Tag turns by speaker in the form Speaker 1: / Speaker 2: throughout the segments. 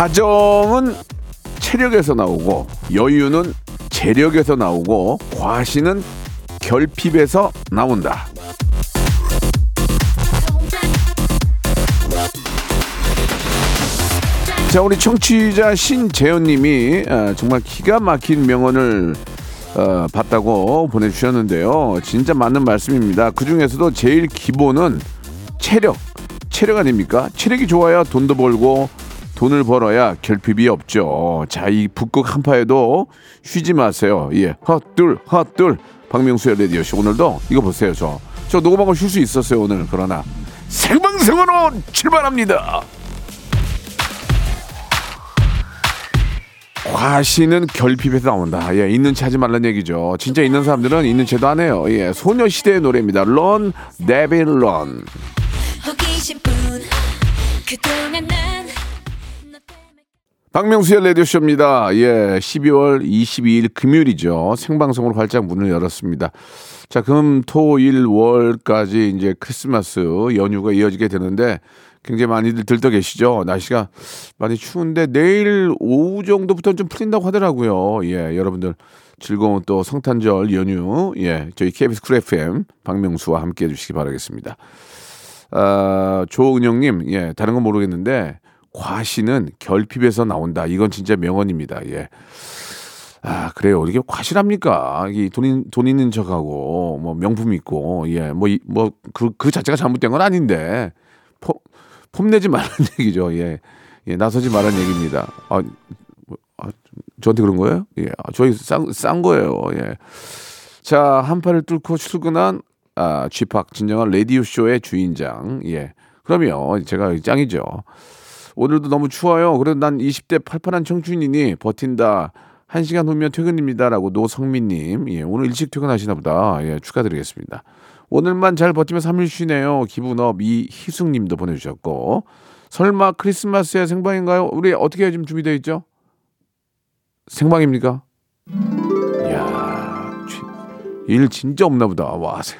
Speaker 1: 다정은 체력에서 나오고 여유는 재력에서 나오고 과시는 결핍에서 나온다. 자 우리 청취자 신재현님이 아, 정말 기가 막힌 명언을 어, 봤다고 보내주셨는데요. 진짜 맞는 말씀입니다. 그 중에서도 제일 기본은 체력, 체력 아닙니까? 체력이 좋아야 돈도 벌고 돈을 벌어야 결핍이 없죠. 자, 이 북극 한파에도 쉬지 마세요. 예, 헛둘, 헛둘. 박명수의 라디오쇼 오늘도 이거 보세요. 저, 저 녹음하고 쉴 수 있었어요 오늘. 그러나 생방송으로 출발합니다. 과시는 결핍에서 나온다. 예, 있는 채 하지 말란 얘기죠. 진짜 있는 사람들은 있는 채도 안 해요. 예, 소녀시대의 노래입니다. 런, 데빌 런. 박명수의 라디오쇼입니다. 예, 12월 22일 금요일이죠. 생방송으로 활짝 문을 열었습니다. 자, 금, 토, 일, 월까지 이제 크리스마스 연휴가 이어지게 되는데 굉장히 많이들 들떠 계시죠. 날씨가 많이 추운데 내일 오후 정도부터는 좀 풀린다고 하더라고요. 예, 여러분들 즐거운 또 성탄절 연휴, 예, 저희 KBS 쿨 FM 박명수와 함께 해주시기 바라겠습니다. 아, 조은영님, 예, 다른 건 모르겠는데, 과시는 결핍에서 나온다. 이건 진짜 명언입니다. 예. 아, 그래요. 이게 과실합니까? 이 돈 돈 있는 척하고, 뭐, 명품 있고, 예, 뭐, 이, 뭐, 그, 그 자체가 잘못된 건 아닌데, 폼, 폼내지 말라는 얘기죠. 예. 예, 나서지 말라는 얘기입니다. 아, 뭐, 아, 저한테 그런 거예요? 예. 아, 저희 싼, 싼 거예요. 예. 자, 한파를 뚫고 출근한 아, 쥐팍 진정한 라디오 쇼의 주인장. 예. 그러면 제가 짱이죠. 오늘도 너무 추워요. 그래도 난 20대 팔팔한 청춘이니 버틴다. 한 시간 후면 퇴근입니다라고 노성민님. 예, 오늘 일찍 퇴근하시나 보다. 예, 축하드리겠습니다. 오늘만 잘 버티면 3일 쉬네요. 기분업 이희숙님도 보내주셨고. 설마 크리스마스에 생방인가요? 우리 어떻게 지금 준비되어 있죠? 생방입니까? 이야, 쥐- 일 진짜 없나 보다. 와, 세-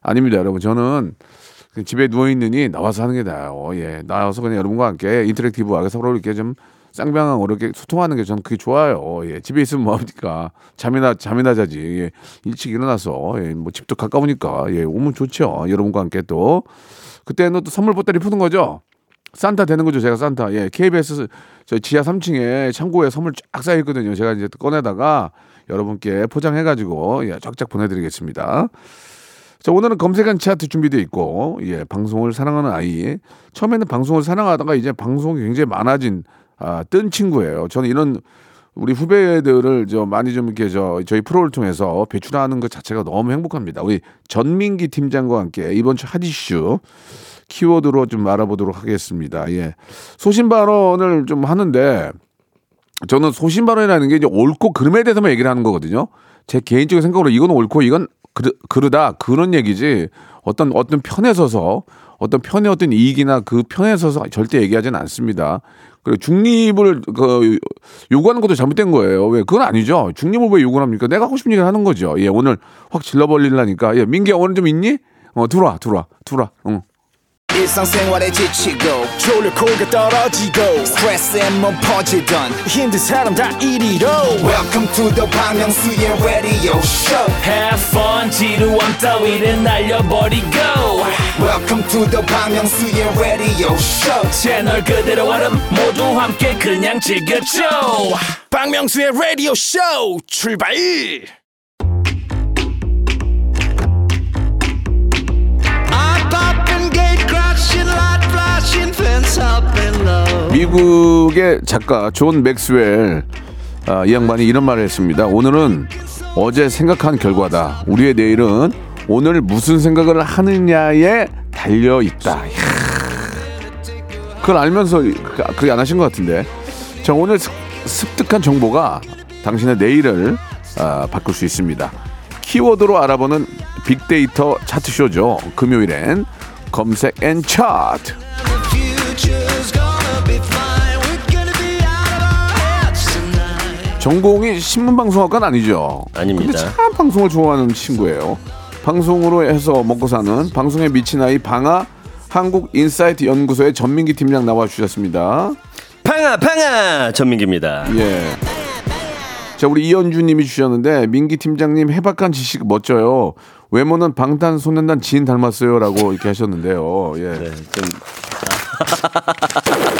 Speaker 1: 아닙니다, 여러분. 저는 집에 누워 있느니 나와서 하는 게 나아요. 예, 나와서 그냥 여러분과 함께 인터랙티브하게 서로 이렇게 좀 쌍방하고 이렇게 소통하는 게 저는 그게 좋아요. 예, 집에 있으면 뭐합니까? 잠이나 잠이나 자지. 예, 일찍 일어나서 예, 뭐 집도 가까우니까 예, 오면 좋죠. 여러분과 함께 또 그때는 또 선물 보따리 푸는 거죠. 산타 되는 거죠. 제가 산타. 예, KBS 저 지하 3층에 창고에 선물 쫙 쌓여 있거든요. 제가 이제 또 꺼내다가 여러분께 포장해가지고 예, 쫙쫙 보내드리겠습니다. 자, 오늘은 검색한 차트 준비되어 있고, 예, 방송을 사랑하는 아이. 처음에는 방송을 사랑하다가 이제 방송이 굉장히 많아진, 아, 뜬 친구예요. 저는 이런 우리 후배들을 저 많이 좀 이렇게 저 저희 프로를 통해서 배출하는 것 자체가 너무 행복합니다. 우리 전민기 팀장과 함께 이번 주 핫이슈 키워드로 좀 알아보도록 하겠습니다. 예. 소신 발언을 좀 하는데 저는 소신 발언이라는 게 이제 옳고 그름에 대해서만 얘기를 하는 거거든요. 제 개인적인 생각으로 이건 옳고 이건 그르, 그르다 그런 얘기지 어떤 어떤 편에 서서 어떤 편의 어떤 이익이나 그 편에 서서 절대 얘기하지는 않습니다. 그리고 중립을 그 요구하는 것도 잘못된 거예요. 왜 그건 아니죠. 중립을 왜 요구를 합니까? 내가 하고 싶은 얘기를 하는 거죠. 예, 오늘 확 질러버리려니까. 예, 민기야 오늘 좀 있니? 어, 들어와, 들어와, 들어와. 응.
Speaker 2: 일상생활에 지치고, 졸려 코가 떨어지고, 스트레스에 몸 퍼지던, 힘든 사람 다 이리로. welcome to the Bang Myung-soo's radio show
Speaker 3: Have fun 지루함 따위를 날려버리고
Speaker 2: welcome to the Bang Myung-soo's radio show
Speaker 3: 채널 그대로 얼음 모두 함께 그냥 즐겨줘
Speaker 2: 박명수의 radio show 출발
Speaker 1: 미국의 작가 존 맥스웰 아, 이 양반이 이런 말을 했습니다. 오늘은 어제 생각한 결과다. 우리의 내일은 오늘 무슨 생각을 하느냐에 달려 있다. 그걸 알면서 그- 그게 안 하신 것 같은데. 자, 오늘 습- 습득한 정보가 당신의 내일을 아, 바꿀 수 있습니다. 키워드로 알아보는 빅데이터 차트쇼죠. 금요일엔 검색 N 차트. 전공이 신문방송학과는 아니죠.
Speaker 4: 아닙니다.
Speaker 1: 근데 참 방송을 좋아하는 친구예요. 방송으로 해서 먹고 사는 방송에 미친 아이 방아 한국인사이트 연구소의 전민기 팀장 나와 주셨습니다.
Speaker 4: 팡아 팡아 전민기입니다.
Speaker 1: 예. 자, 우리 이현주님이 주셨는데 민기 팀장님 해박한 지식 멋져요. 외모는 방탄소년단 지인 닮았어요라고 이렇게 하셨는데요. 예.
Speaker 4: 네, 좀.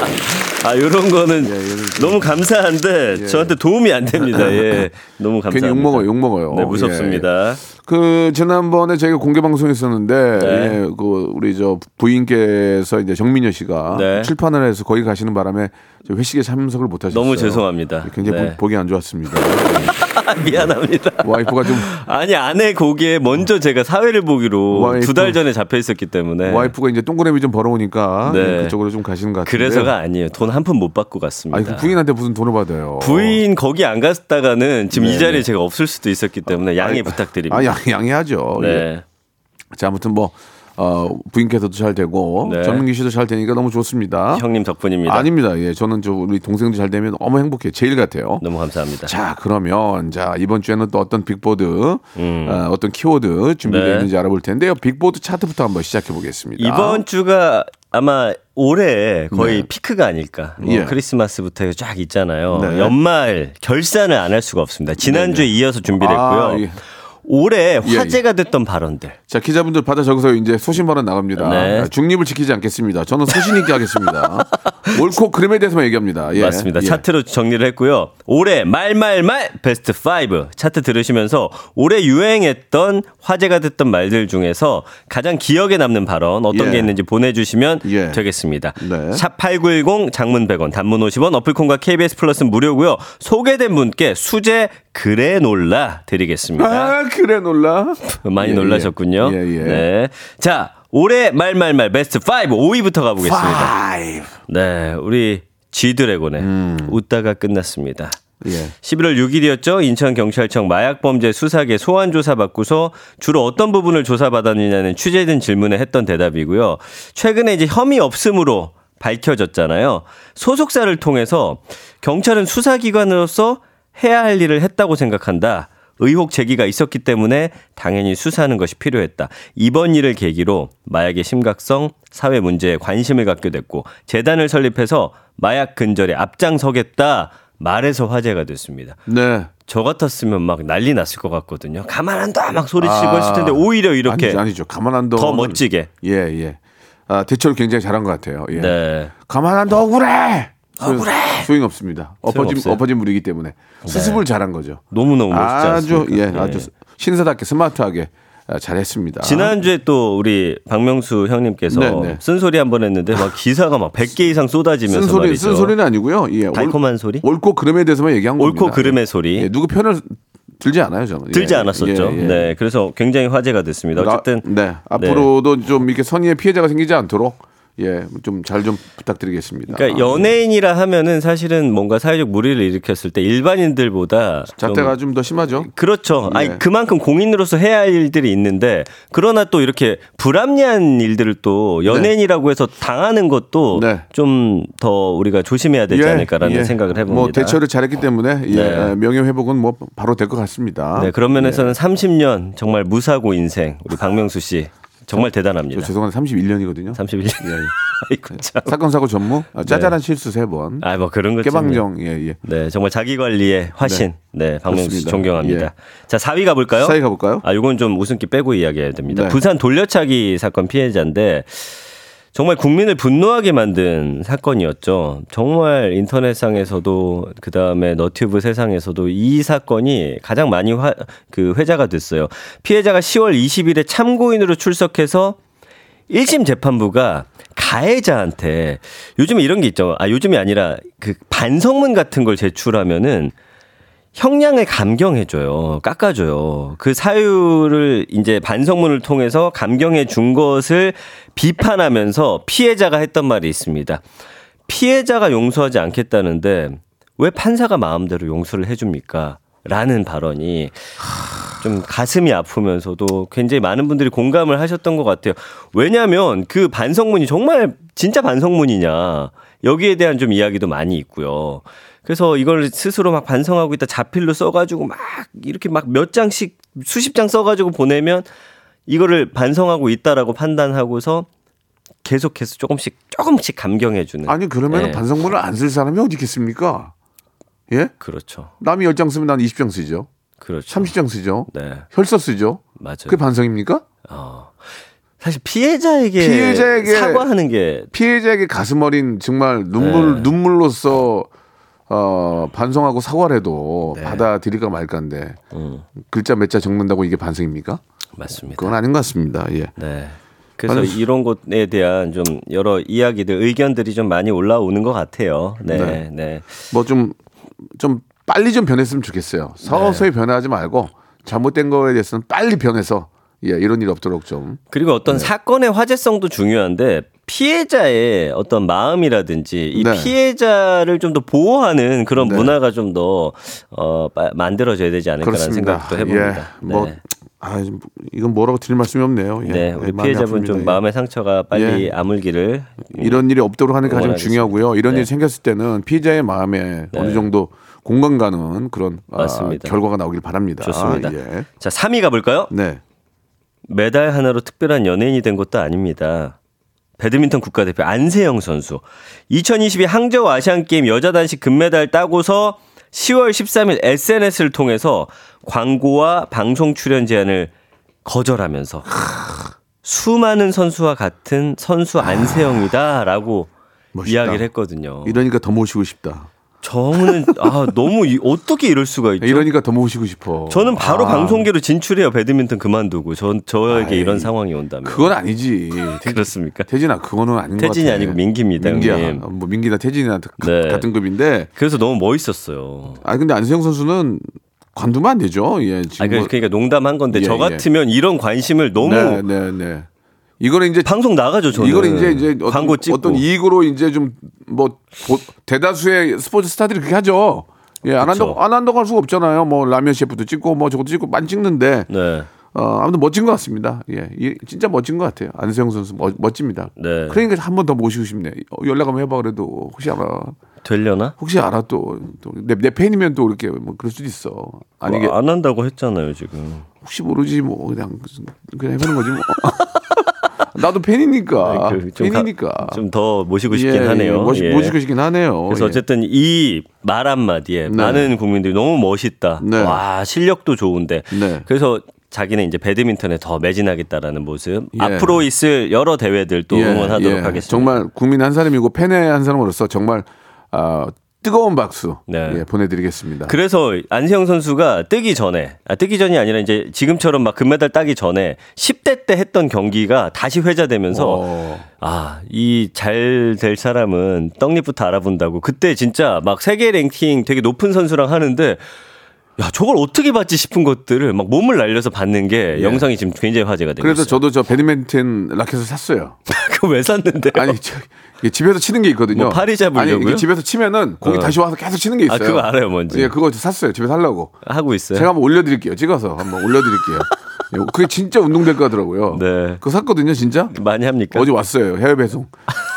Speaker 4: 아, 요런 거는
Speaker 1: 예,
Speaker 4: 너무 감사한데 저한테 도움이 안 됩니다. 예. 너무 감사합니다.
Speaker 1: 괜히 욕 먹어요, 욕 먹어요.
Speaker 4: 네, 무섭습니다.
Speaker 1: 그 지난번에 저희가 공개 방송했었는데
Speaker 4: 네.
Speaker 1: 예, 그 우리 저 부인께서 이제 정민여 씨가
Speaker 4: 네.
Speaker 1: 출판을 해서 거기 가시는 바람에 저 회식에 참석을 못 하셨어요.
Speaker 4: 너무 죄송합니다.
Speaker 1: 굉장히
Speaker 4: 네.
Speaker 1: 보- 보기 안 좋았습니다.
Speaker 4: 미안합니다.
Speaker 1: 와이프가 좀
Speaker 4: 아니 아내 거기에 먼저 제가 사회를 보기로. 두 달 전에 잡혀 있었기 때문에
Speaker 1: 와이프가 이제 동그라미 좀 벌어오니까
Speaker 4: 네.
Speaker 1: 그쪽으로 좀 가시는 것 같은데.
Speaker 4: 그래서 가 아니에요. 돈 한 푼 못 받고 갔습니다.
Speaker 1: 아니 그 부인한테 무슨 돈을 받아요?
Speaker 4: 부인 거기 안 갔다가는 지금 이
Speaker 1: 네,
Speaker 4: 자리에
Speaker 1: 네.
Speaker 4: 제가 없을 수도 있었기 때문에 양해
Speaker 1: 아니,
Speaker 4: 부탁드립니다.
Speaker 1: 아 양, 양해하죠. 예.
Speaker 4: 네.
Speaker 1: 자 아무튼 뭐 어, 부인께서도 잘 되고
Speaker 4: 네.
Speaker 1: 전민기 씨도 잘 되니까 너무 좋습니다.
Speaker 4: 형님 덕분입니다.
Speaker 1: 아닙니다. 예, 저는 저 우리 동생도 잘 되면 너무 행복해요. 제일 같아요.
Speaker 4: 너무 감사합니다.
Speaker 1: 자 그러면 자 이번 주에는 또 어떤 빌보드
Speaker 4: 음.
Speaker 1: 어, 어떤 키워드 준비되어
Speaker 4: 네.
Speaker 1: 있는지 알아볼 텐데요. 빌보드 차트부터 한번 시작해 보겠습니다.
Speaker 4: 이번 주가 아마 올해 거의
Speaker 1: 네.
Speaker 4: 피크가 아닐까. 뭐
Speaker 1: 예.
Speaker 4: 크리스마스부터 쫙 있잖아요.
Speaker 1: 네.
Speaker 4: 연말 결산을 안 할 수가 없습니다. 지난주에 이어서 준비를
Speaker 1: 아,
Speaker 4: 했고요.
Speaker 1: 예.
Speaker 4: 올해
Speaker 1: 예.
Speaker 4: 화제가 됐던 발언들.
Speaker 1: 자 기자분들 받아 적어서 이제 소신 발언 나갑니다.
Speaker 4: 네.
Speaker 1: 아, 중립을 지키지 않겠습니다. 저는 소신 있게 하겠습니다. 옳고 그름에 대해서만 얘기합니다. 예.
Speaker 4: 맞습니다.
Speaker 1: 예.
Speaker 4: 차트로 정리를 했고요. 올해 말말말 베스트 5 차트 들으시면서 올해 유행했던 화제가 됐던 말들 중에서 가장 기억에 남는 발언 어떤
Speaker 1: 예.
Speaker 4: 게 있는지 보내주시면
Speaker 1: 예.
Speaker 4: 되겠습니다.
Speaker 1: 네.
Speaker 4: 샵8910 장문 100원 단문 50원 어플콘과 KBS 플러스 무료고요. 소개된 분께 수제 그래 놀라 드리겠습니다.
Speaker 1: 아 그래 놀라.
Speaker 4: 많이
Speaker 1: 예,
Speaker 4: 놀라셨군요.
Speaker 1: 예, 예.
Speaker 4: 네. 자, 올해 말말말 베스트 5 5위부터 가보겠습니다.
Speaker 1: Five.
Speaker 4: 네, 우리 G드래곤의
Speaker 1: 음.
Speaker 4: 웃다가 끝났습니다.
Speaker 1: 예.
Speaker 4: 11월 6일이었죠. 인천경찰청 마약범죄 수사계 소환조사 받고서 주로 어떤 부분을 조사받았느냐는 취재진 질문에 했던 대답이고요. 최근에 이제 혐의 없음으로 밝혀졌잖아요. 소속사를 통해서 경찰은 수사기관으로서 해야 할 일을 했다고 생각한다. 의혹 제기가 있었기 때문에 당연히 수사하는 것이 필요했다. 이번 일을 계기로 마약의 심각성, 사회 문제에 관심을 갖게 됐고 재단을 설립해서 마약 근절에 앞장서겠다 말해서 화제가 됐습니다.
Speaker 1: 네.
Speaker 4: 저 같았으면 막 난리 났을 것 같거든요. 가만 안 둬 막 소리치고
Speaker 1: 아.
Speaker 4: 했을 텐데 오히려 이렇게
Speaker 1: 아니죠, 아니죠. 가만 안 둬.
Speaker 4: 더 멋지게.
Speaker 1: 예, 예. 아, 대처를 굉장히 잘한 것 같아요. 예.
Speaker 4: 네.
Speaker 1: 가만 안 둬, 억울해! 억울해! 소용 없습니다. 엎어진,
Speaker 4: 없어요.
Speaker 1: 엎어진 물이기 때문에. 수습을 잘한 거죠.
Speaker 4: 너무 너무 멋있지
Speaker 1: 아주,
Speaker 4: 않습니까?
Speaker 1: 예, 아주 신사답게 스마트하게 아, 잘했습니다.
Speaker 4: 지난주에 또 우리 박명수 형님께서
Speaker 1: 네, 네.
Speaker 4: 쓴소리 한 번 했는데 막 기사가 막 100개 이상 쏟아지면서
Speaker 1: 쓴소리,
Speaker 4: 말이죠.
Speaker 1: 쓴소리는 아니고요. 예. 올-
Speaker 4: 달콤한 소리?
Speaker 1: 옳고 그름에 대해서만 얘기한 겁니다.
Speaker 4: 옳고 그름의 소리.
Speaker 1: 예, 누구 편을 들지 않아요, 저는. 예,
Speaker 4: 들지 않았었죠.
Speaker 1: 예, 예.
Speaker 4: 네. 그래서 굉장히 화제가 됐습니다. 어쨌든
Speaker 1: 나- 네. 앞으로도 좀 이렇게 선의의 피해자가 생기지 않도록 예, 좀잘좀 부탁드리겠습니다.
Speaker 4: 그러니까 연예인이라 하면은 사실은 뭔가 사회적 무리를 일으켰을 때 일반인들보다 좀
Speaker 1: 잣대가 좀 더 심하죠.
Speaker 4: 그렇죠.
Speaker 1: 예.
Speaker 4: 아니 그만큼 공인으로서 해야 할 일들이 있는데 그러나 또 이렇게 불합리한 일들을 또 연예인이라고 해서 당하는 것도
Speaker 1: 네.
Speaker 4: 좀더 우리가 조심해야 되지 않을까라는 생각을 해봅니다.
Speaker 1: 뭐 대처를 잘했기 때문에 예,
Speaker 4: 네.
Speaker 1: 명예 회복은 뭐 바로 될 것 같습니다.
Speaker 4: 네, 그런
Speaker 1: 예.
Speaker 4: 면에서는 30년 정말 무사고 인생 우리 박명수 씨 정말
Speaker 1: 저
Speaker 4: 대단합니다.
Speaker 1: 죄송한데 31년이거든요.
Speaker 4: 31년.
Speaker 1: 예, 예.
Speaker 4: 아이고 참.
Speaker 1: 사건 사고 전무 아, 짜잘한 실수 세 번.
Speaker 4: 아, 뭐 그런 것
Speaker 1: 깨방정 예, 예.
Speaker 4: 네, 정말 자기 관리의 화신. 네, 박명수 씨. 존경합니다.
Speaker 1: 예.
Speaker 4: 자, 4위 가볼까요?
Speaker 1: 사위 가볼까요?
Speaker 4: 아, 요건 좀 웃음기 빼고 이야기해야 됩니다.
Speaker 1: 네.
Speaker 4: 부산 돌려차기 사건 피해자인데 정말 국민을 분노하게 만든 사건이었죠. 정말 인터넷상에서도 그 다음에 너튜브 세상에서도 이 사건이 가장 많이 화, 그 회자가 됐어요. 피해자가 10월 20일에 참고인으로 출석해서 1심 재판부가 가해자한테 요즘에 이런 게 있죠. 아, 요즘이 아니라 그 반성문 같은 걸 제출하면은 형량을 감경해줘요. 깎아줘요. 그 사유를 이제 반성문을 통해서 감경해 준 것을 비판하면서 피해자가 했던 말이 있습니다. 피해자가 용서하지 않겠다는데 왜 판사가 마음대로 용서를 해줍니까? 라는 발언이 좀 가슴이 아프면서도 굉장히 많은 분들이 공감을 하셨던 것 같아요. 왜냐하면 그 반성문이 정말 진짜 반성문이냐 여기에 대한 좀 이야기도 많이 있고요. 그래서 이걸 스스로 막 반성하고 있다 자필로 써가지고 막 이렇게 막 몇 장씩 수십 장 써가지고 보내면 이거를 반성하고 있다라고 판단하고서 계속해서 조금씩 조금씩 감경해주는.
Speaker 1: 아니 그러면
Speaker 4: 네.
Speaker 1: 반성문을 안 쓸 사람이 어디 있겠습니까? 예?
Speaker 4: 그렇죠.
Speaker 1: 남이 10장 쓰면 난 20장 쓰죠.
Speaker 4: 그렇죠.
Speaker 1: 30장 쓰죠.
Speaker 4: 네,
Speaker 1: 혈서 쓰죠.
Speaker 4: 맞아요.
Speaker 1: 그게 반성입니까?
Speaker 4: 어. 사실 피해자에게,
Speaker 1: 피해자에게
Speaker 4: 사과하는 게
Speaker 1: 피해자에게 가슴 어린 정말 눈물
Speaker 4: 네.
Speaker 1: 눈물로써 어, 반성하고 사과를 해도
Speaker 4: 네.
Speaker 1: 받아들일까 말까인데
Speaker 4: 음,
Speaker 1: 글자 몇 자 적는다고 이게 반성입니까?
Speaker 4: 맞습니다.
Speaker 1: 그건 아닌 것 같습니다. 예.
Speaker 4: 네. 그래서
Speaker 1: 아니,
Speaker 4: 이런 것에 대한 좀 여러 이야기들, 의견들이 좀 많이 올라오는 것 같아요. 네,
Speaker 1: 네.
Speaker 4: 네.
Speaker 1: 뭐좀좀 빨리 좀 변했으면 좋겠어요. 서서히
Speaker 4: 네.
Speaker 1: 변화하지 말고 잘못된 거에 대해서는 빨리 변해서 예, 이런 일 없도록 좀
Speaker 4: 그리고 어떤
Speaker 1: 네.
Speaker 4: 사건의 화제성도 중요한데 피해자의 어떤 마음이라든지 이
Speaker 1: 네.
Speaker 4: 피해자를 좀 더 보호하는 그런
Speaker 1: 네.
Speaker 4: 문화가 좀 더 어, 빠- 만들어져야 되지 않을까라는. 생각도 해봅니다.
Speaker 1: 예. 뭐
Speaker 4: 네.
Speaker 1: 아, 좀 이건 뭐라고 드릴 말씀이 없네요. 예.
Speaker 4: 네,
Speaker 1: 예,
Speaker 4: 우리 피해자분 좀.
Speaker 1: 예.
Speaker 4: 마음의 상처가 빨리
Speaker 1: 예.
Speaker 4: 아물기를
Speaker 1: 이런 일이 없도록 하는 게 가장. 중요하고요. 이런
Speaker 4: 네.
Speaker 1: 일이 생겼을 때는 피해자의 마음에 어느 정도 공감 가는 그런 아,
Speaker 4: 맞습니다.
Speaker 1: 결과가 나오길 바랍니다.
Speaker 4: 좋습니다.
Speaker 1: 예.
Speaker 4: 자, 3위 가볼까요?
Speaker 1: 네.
Speaker 4: 메달 하나로 특별한 연예인이 된 것도 아닙니다. 배드민턴 국가대표 안세영 선수. 2022 항저우 아시안게임 여자 단식 금메달 따고서 10월 13일 SNS를 통해서 광고와 방송 출연 제안을 거절하면서 수많은 선수와 같은 선수 안세영이다라고
Speaker 1: 멋있다.
Speaker 4: 이야기를 했거든요.
Speaker 1: 이러니까 더 모시고 싶다.
Speaker 4: 저는 아 너무 이- 어떻게 이럴 수가 있죠?
Speaker 1: 이러니까 더 모시고 싶어.
Speaker 4: 저는 바로
Speaker 1: 아,
Speaker 4: 방송계로 진출해요. 배드민턴 그만두고 전 저에게
Speaker 1: 아이,
Speaker 4: 이런 상황이 온다면.
Speaker 1: 그건 아니지. 태-
Speaker 4: 그렇습니까?
Speaker 1: 태진아 그거는 아닌 것 같아.
Speaker 4: 태진이 아니고 민기입니다,
Speaker 1: 민기야.
Speaker 4: 형님.
Speaker 1: 뭐 민기나 태진이나 가-
Speaker 4: 네.
Speaker 1: 같은 급인데.
Speaker 4: 그래서 너무 멋있었어요.
Speaker 1: 아 근데 안세영 선수는 관두면 안 되죠. 예, 지금
Speaker 4: 아
Speaker 1: 뭐-
Speaker 4: 그러니까 농담한 건데
Speaker 1: 예,
Speaker 4: 저
Speaker 1: 예.
Speaker 4: 같으면 이런 관심을 너무
Speaker 1: 네, 네, 네. 이거는 이제
Speaker 4: 방송 나가죠 저는.
Speaker 1: 이걸 이제 이제 어떤,
Speaker 4: 광고 찍고
Speaker 1: 어떤 이익으로 이제 좀 뭐 대다수의 스포츠 스타들이 그렇게 하죠. 예, 안. 한다고 안 한다고 할 수가 없잖아요. 뭐 라면 셰프도 찍고 뭐 저것도 찍고 많이 찍는데
Speaker 4: 네.
Speaker 1: 어, 아무튼 멋진 것 같습니다. 예, 이- 진짜 멋진 것 같아요. 안세영 선수 멋, 멋집니다.
Speaker 4: 네.
Speaker 1: 그러니까 한 번 더 모시고 싶네. 어, 연락 한번 해봐 그래도 혹시 알아.
Speaker 4: 되려나?
Speaker 1: 혹시 알아 또내 내 팬이면 또 이렇게 뭐 그럴 수도 있어. 아니
Speaker 4: 뭐 안 한다고 했잖아요 지금.
Speaker 1: 혹시 모르지 뭐 그냥 그냥 해보는 거지 뭐. 나도 팬이니까
Speaker 4: 그좀 가-
Speaker 1: 팬이니까
Speaker 4: 좀 더 모시고 싶긴
Speaker 1: 예,
Speaker 4: 하네요.
Speaker 1: 예, 모시,
Speaker 4: 예.
Speaker 1: 모시고 싶긴 하네요.
Speaker 4: 그래서
Speaker 1: 예.
Speaker 4: 어쨌든 이 말 한마디에
Speaker 1: 네.
Speaker 4: 많은 국민들이 너무 멋있다.
Speaker 1: 네.
Speaker 4: 와, 실력도 좋은데.
Speaker 1: 네.
Speaker 4: 그래서 자기는 이제 배드민턴에 더 매진하겠다라는 모습.
Speaker 1: 예.
Speaker 4: 앞으로 있을 여러 대회들 또
Speaker 1: 예,
Speaker 4: 응원하도록
Speaker 1: 예.
Speaker 4: 하겠습니다.
Speaker 1: 정말 국민 한 사람이고 팬의 한 사람으로서 정말 아, 뜨거운 박수
Speaker 4: 네.
Speaker 1: 예, 보내드리겠습니다.
Speaker 4: 그래서 안세영 선수가 뜨기 전에, 아, 뜨기 전이 아니라 이제 지금처럼 막 금메달 따기 전에 10대 때 했던 경기가 다시 회자되면서
Speaker 1: 어.
Speaker 4: 아, 이 잘 될 사람은 떡잎부터 알아본다고. 그때 진짜 막 세계 랭킹 되게 높은 선수랑 하는데 야, 저걸 어떻게 봤지 싶은 것들을 막 몸을 날려서 받는 게
Speaker 1: 예.
Speaker 4: 영상이 지금 굉장히 화제가 되고
Speaker 1: 그래서
Speaker 4: 있어요.
Speaker 1: 저도 저 배드민턴 라켓을 샀어요.
Speaker 4: 그거 왜 샀는데요?
Speaker 1: 아니 저, 집에서 치는 게 있거든요.
Speaker 4: 뭐 팔이 잡으려고요?
Speaker 1: 아니 집에서 치면은 공이
Speaker 4: 어.
Speaker 1: 다시 와서 계속 치는 게 있어요.
Speaker 4: 아, 그거 알아요, 뭔지.
Speaker 1: 예, 그거 샀어요. 집에서 하려고.
Speaker 4: 하고 있어요.
Speaker 1: 제가 한번 올려드릴게요. 찍어서 한번 올려드릴게요. 예, 그게 진짜 운동될 거 하더라고요.
Speaker 4: 네.
Speaker 1: 그거 샀거든요, 진짜.
Speaker 4: 많이 합니까?
Speaker 1: 어제 왔어요. 해외 배송.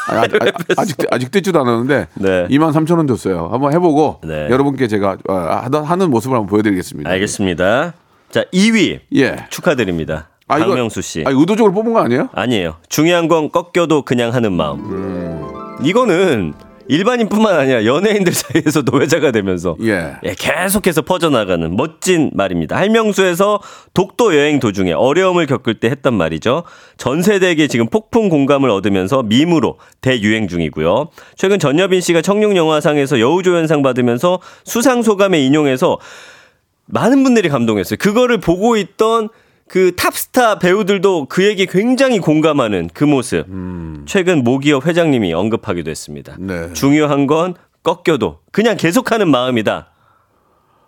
Speaker 1: 아니, 아, 직 아직 뜯지도 않았는데
Speaker 4: 네.
Speaker 1: 2만 3천 원 줬어요. 한번 해보고
Speaker 4: 네.
Speaker 1: 여러분께 제가 하는 모습을 한번 보여드리겠습니다.
Speaker 4: 알겠습니다. 자, 2위
Speaker 1: 예.
Speaker 4: 축하드립니다.
Speaker 1: 아,
Speaker 4: 박명수 씨.
Speaker 1: 아, 의도적으로 뽑은 거 아니에요?
Speaker 4: 아니에요. 중요한 건 꺾여도 그냥 하는 마음.
Speaker 1: 음.
Speaker 4: 이거는 일반인뿐만 아니라 연예인들 사이에서도 회자가 되면서
Speaker 1: 예.
Speaker 4: 예, 계속해서 퍼져나가는 멋진 말입니다. 할명수에서 독도 여행 도중에 어려움을 겪을 때 했던 말이죠. 전 세대에게 지금 폭풍 공감을 얻으면서 밈으로 대유행 중이고요. 최근 전여빈 씨가 청룡영화상에서 여우조연상 받으면서 수상 소감에 인용해서 많은 분들이 감동했어요. 그거를 보고 있던 그 탑스타 배우들도 그에게 굉장히 공감하는 그 모습. 최근 모기업 회장님이 언급하기도 했습니다.
Speaker 1: 네.
Speaker 4: 중요한 건 꺾여도 그냥 계속하는 마음이다.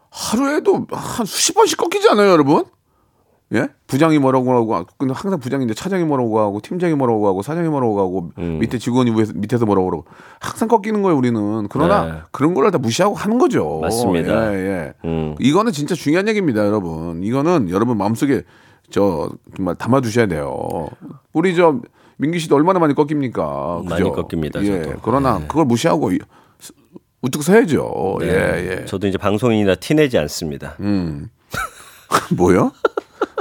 Speaker 1: 하루에도 한 수십 번씩 꺾이지 않아요, 여러분? 예? 부장이 뭐라고 하고, 근데 항상 부장인데 차장이 뭐라고 하고, 팀장이 뭐라고 하고, 사장이 뭐라고 하고,
Speaker 4: 음.
Speaker 1: 밑에 직원이 밑에서 뭐라고 그러고, 항상 꺾이는 거예요, 우리는. 그러나
Speaker 4: 네.
Speaker 1: 그런 걸 다 무시하고 하는 거죠.
Speaker 4: 맞습니다.
Speaker 1: 예, 예.
Speaker 4: 음.
Speaker 1: 이거는 진짜 중요한 얘기입니다, 여러분. 이거는 여러분 마음속에 저 정말 담아 두셔야 돼요. 우리 저 민기 씨도 얼마나 많이 꺾입니까?
Speaker 4: 많이
Speaker 1: 그죠?
Speaker 4: 꺾입니다,
Speaker 1: 예.
Speaker 4: 저도.
Speaker 1: 그러나 그걸 무시하고 이- 우뚝 서야죠.
Speaker 4: 네.
Speaker 1: 예, 예.
Speaker 4: 저도 이제 방송인이라 티내지 않습니다.
Speaker 1: 음. 뭐요?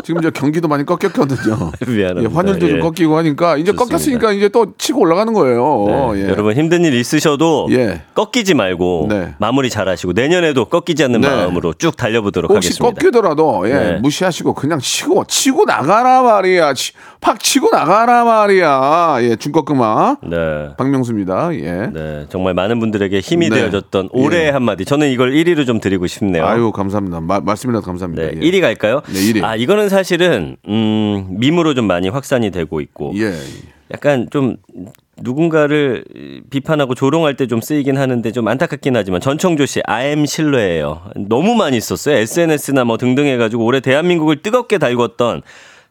Speaker 1: 지금 저 경기도 많이 꺾였거든요.
Speaker 4: 미안합니다.
Speaker 1: 예, 환율도 좀
Speaker 4: 예.
Speaker 1: 꺾이고 하니까 이제
Speaker 4: 좋습니다.
Speaker 1: 꺾였으니까 이제 또 치고 올라가는 거예요.
Speaker 4: 네,
Speaker 1: 예.
Speaker 4: 여러분 힘든 일 있으셔도
Speaker 1: 예.
Speaker 4: 꺾이지 말고
Speaker 1: 네.
Speaker 4: 마무리 잘하시고 내년에도 꺾이지 않는
Speaker 1: 네.
Speaker 4: 마음으로 쭉 달려보도록
Speaker 1: 혹시
Speaker 4: 하겠습니다.
Speaker 1: 꺾이더라도 예,
Speaker 4: 네.
Speaker 1: 무시하시고 그냥 치고 치고 나가라 말이야. 치, 팍 치고 나가라 말이야. 예, 중꺾음아
Speaker 4: 네.
Speaker 1: 박명수입니다. 예.
Speaker 4: 네, 정말 많은 분들에게 힘이
Speaker 1: 네.
Speaker 4: 되어줬던 올해의
Speaker 1: 예.
Speaker 4: 한마디. 저는 이걸 1위로 좀 드리고 싶네요.
Speaker 1: 아유 감사합니다. 마- 말씀이라도 감사합니다.
Speaker 4: 네,
Speaker 1: 예.
Speaker 4: 1위 갈까요?
Speaker 1: 네, 1위.
Speaker 4: 아, 이거는 사실은 음, 밈으로 좀 많이 확산이 되고 있고
Speaker 1: 예.
Speaker 4: 약간 좀 누군가를 비판하고 조롱할 때 좀 쓰이긴 하는데 좀 안타깝긴 하지만 전청조 씨 아엠 실뢰예요. 너무 많이 썼어요. SNS나 뭐 등등 해가지고 올해 대한민국을 뜨겁게 달궜던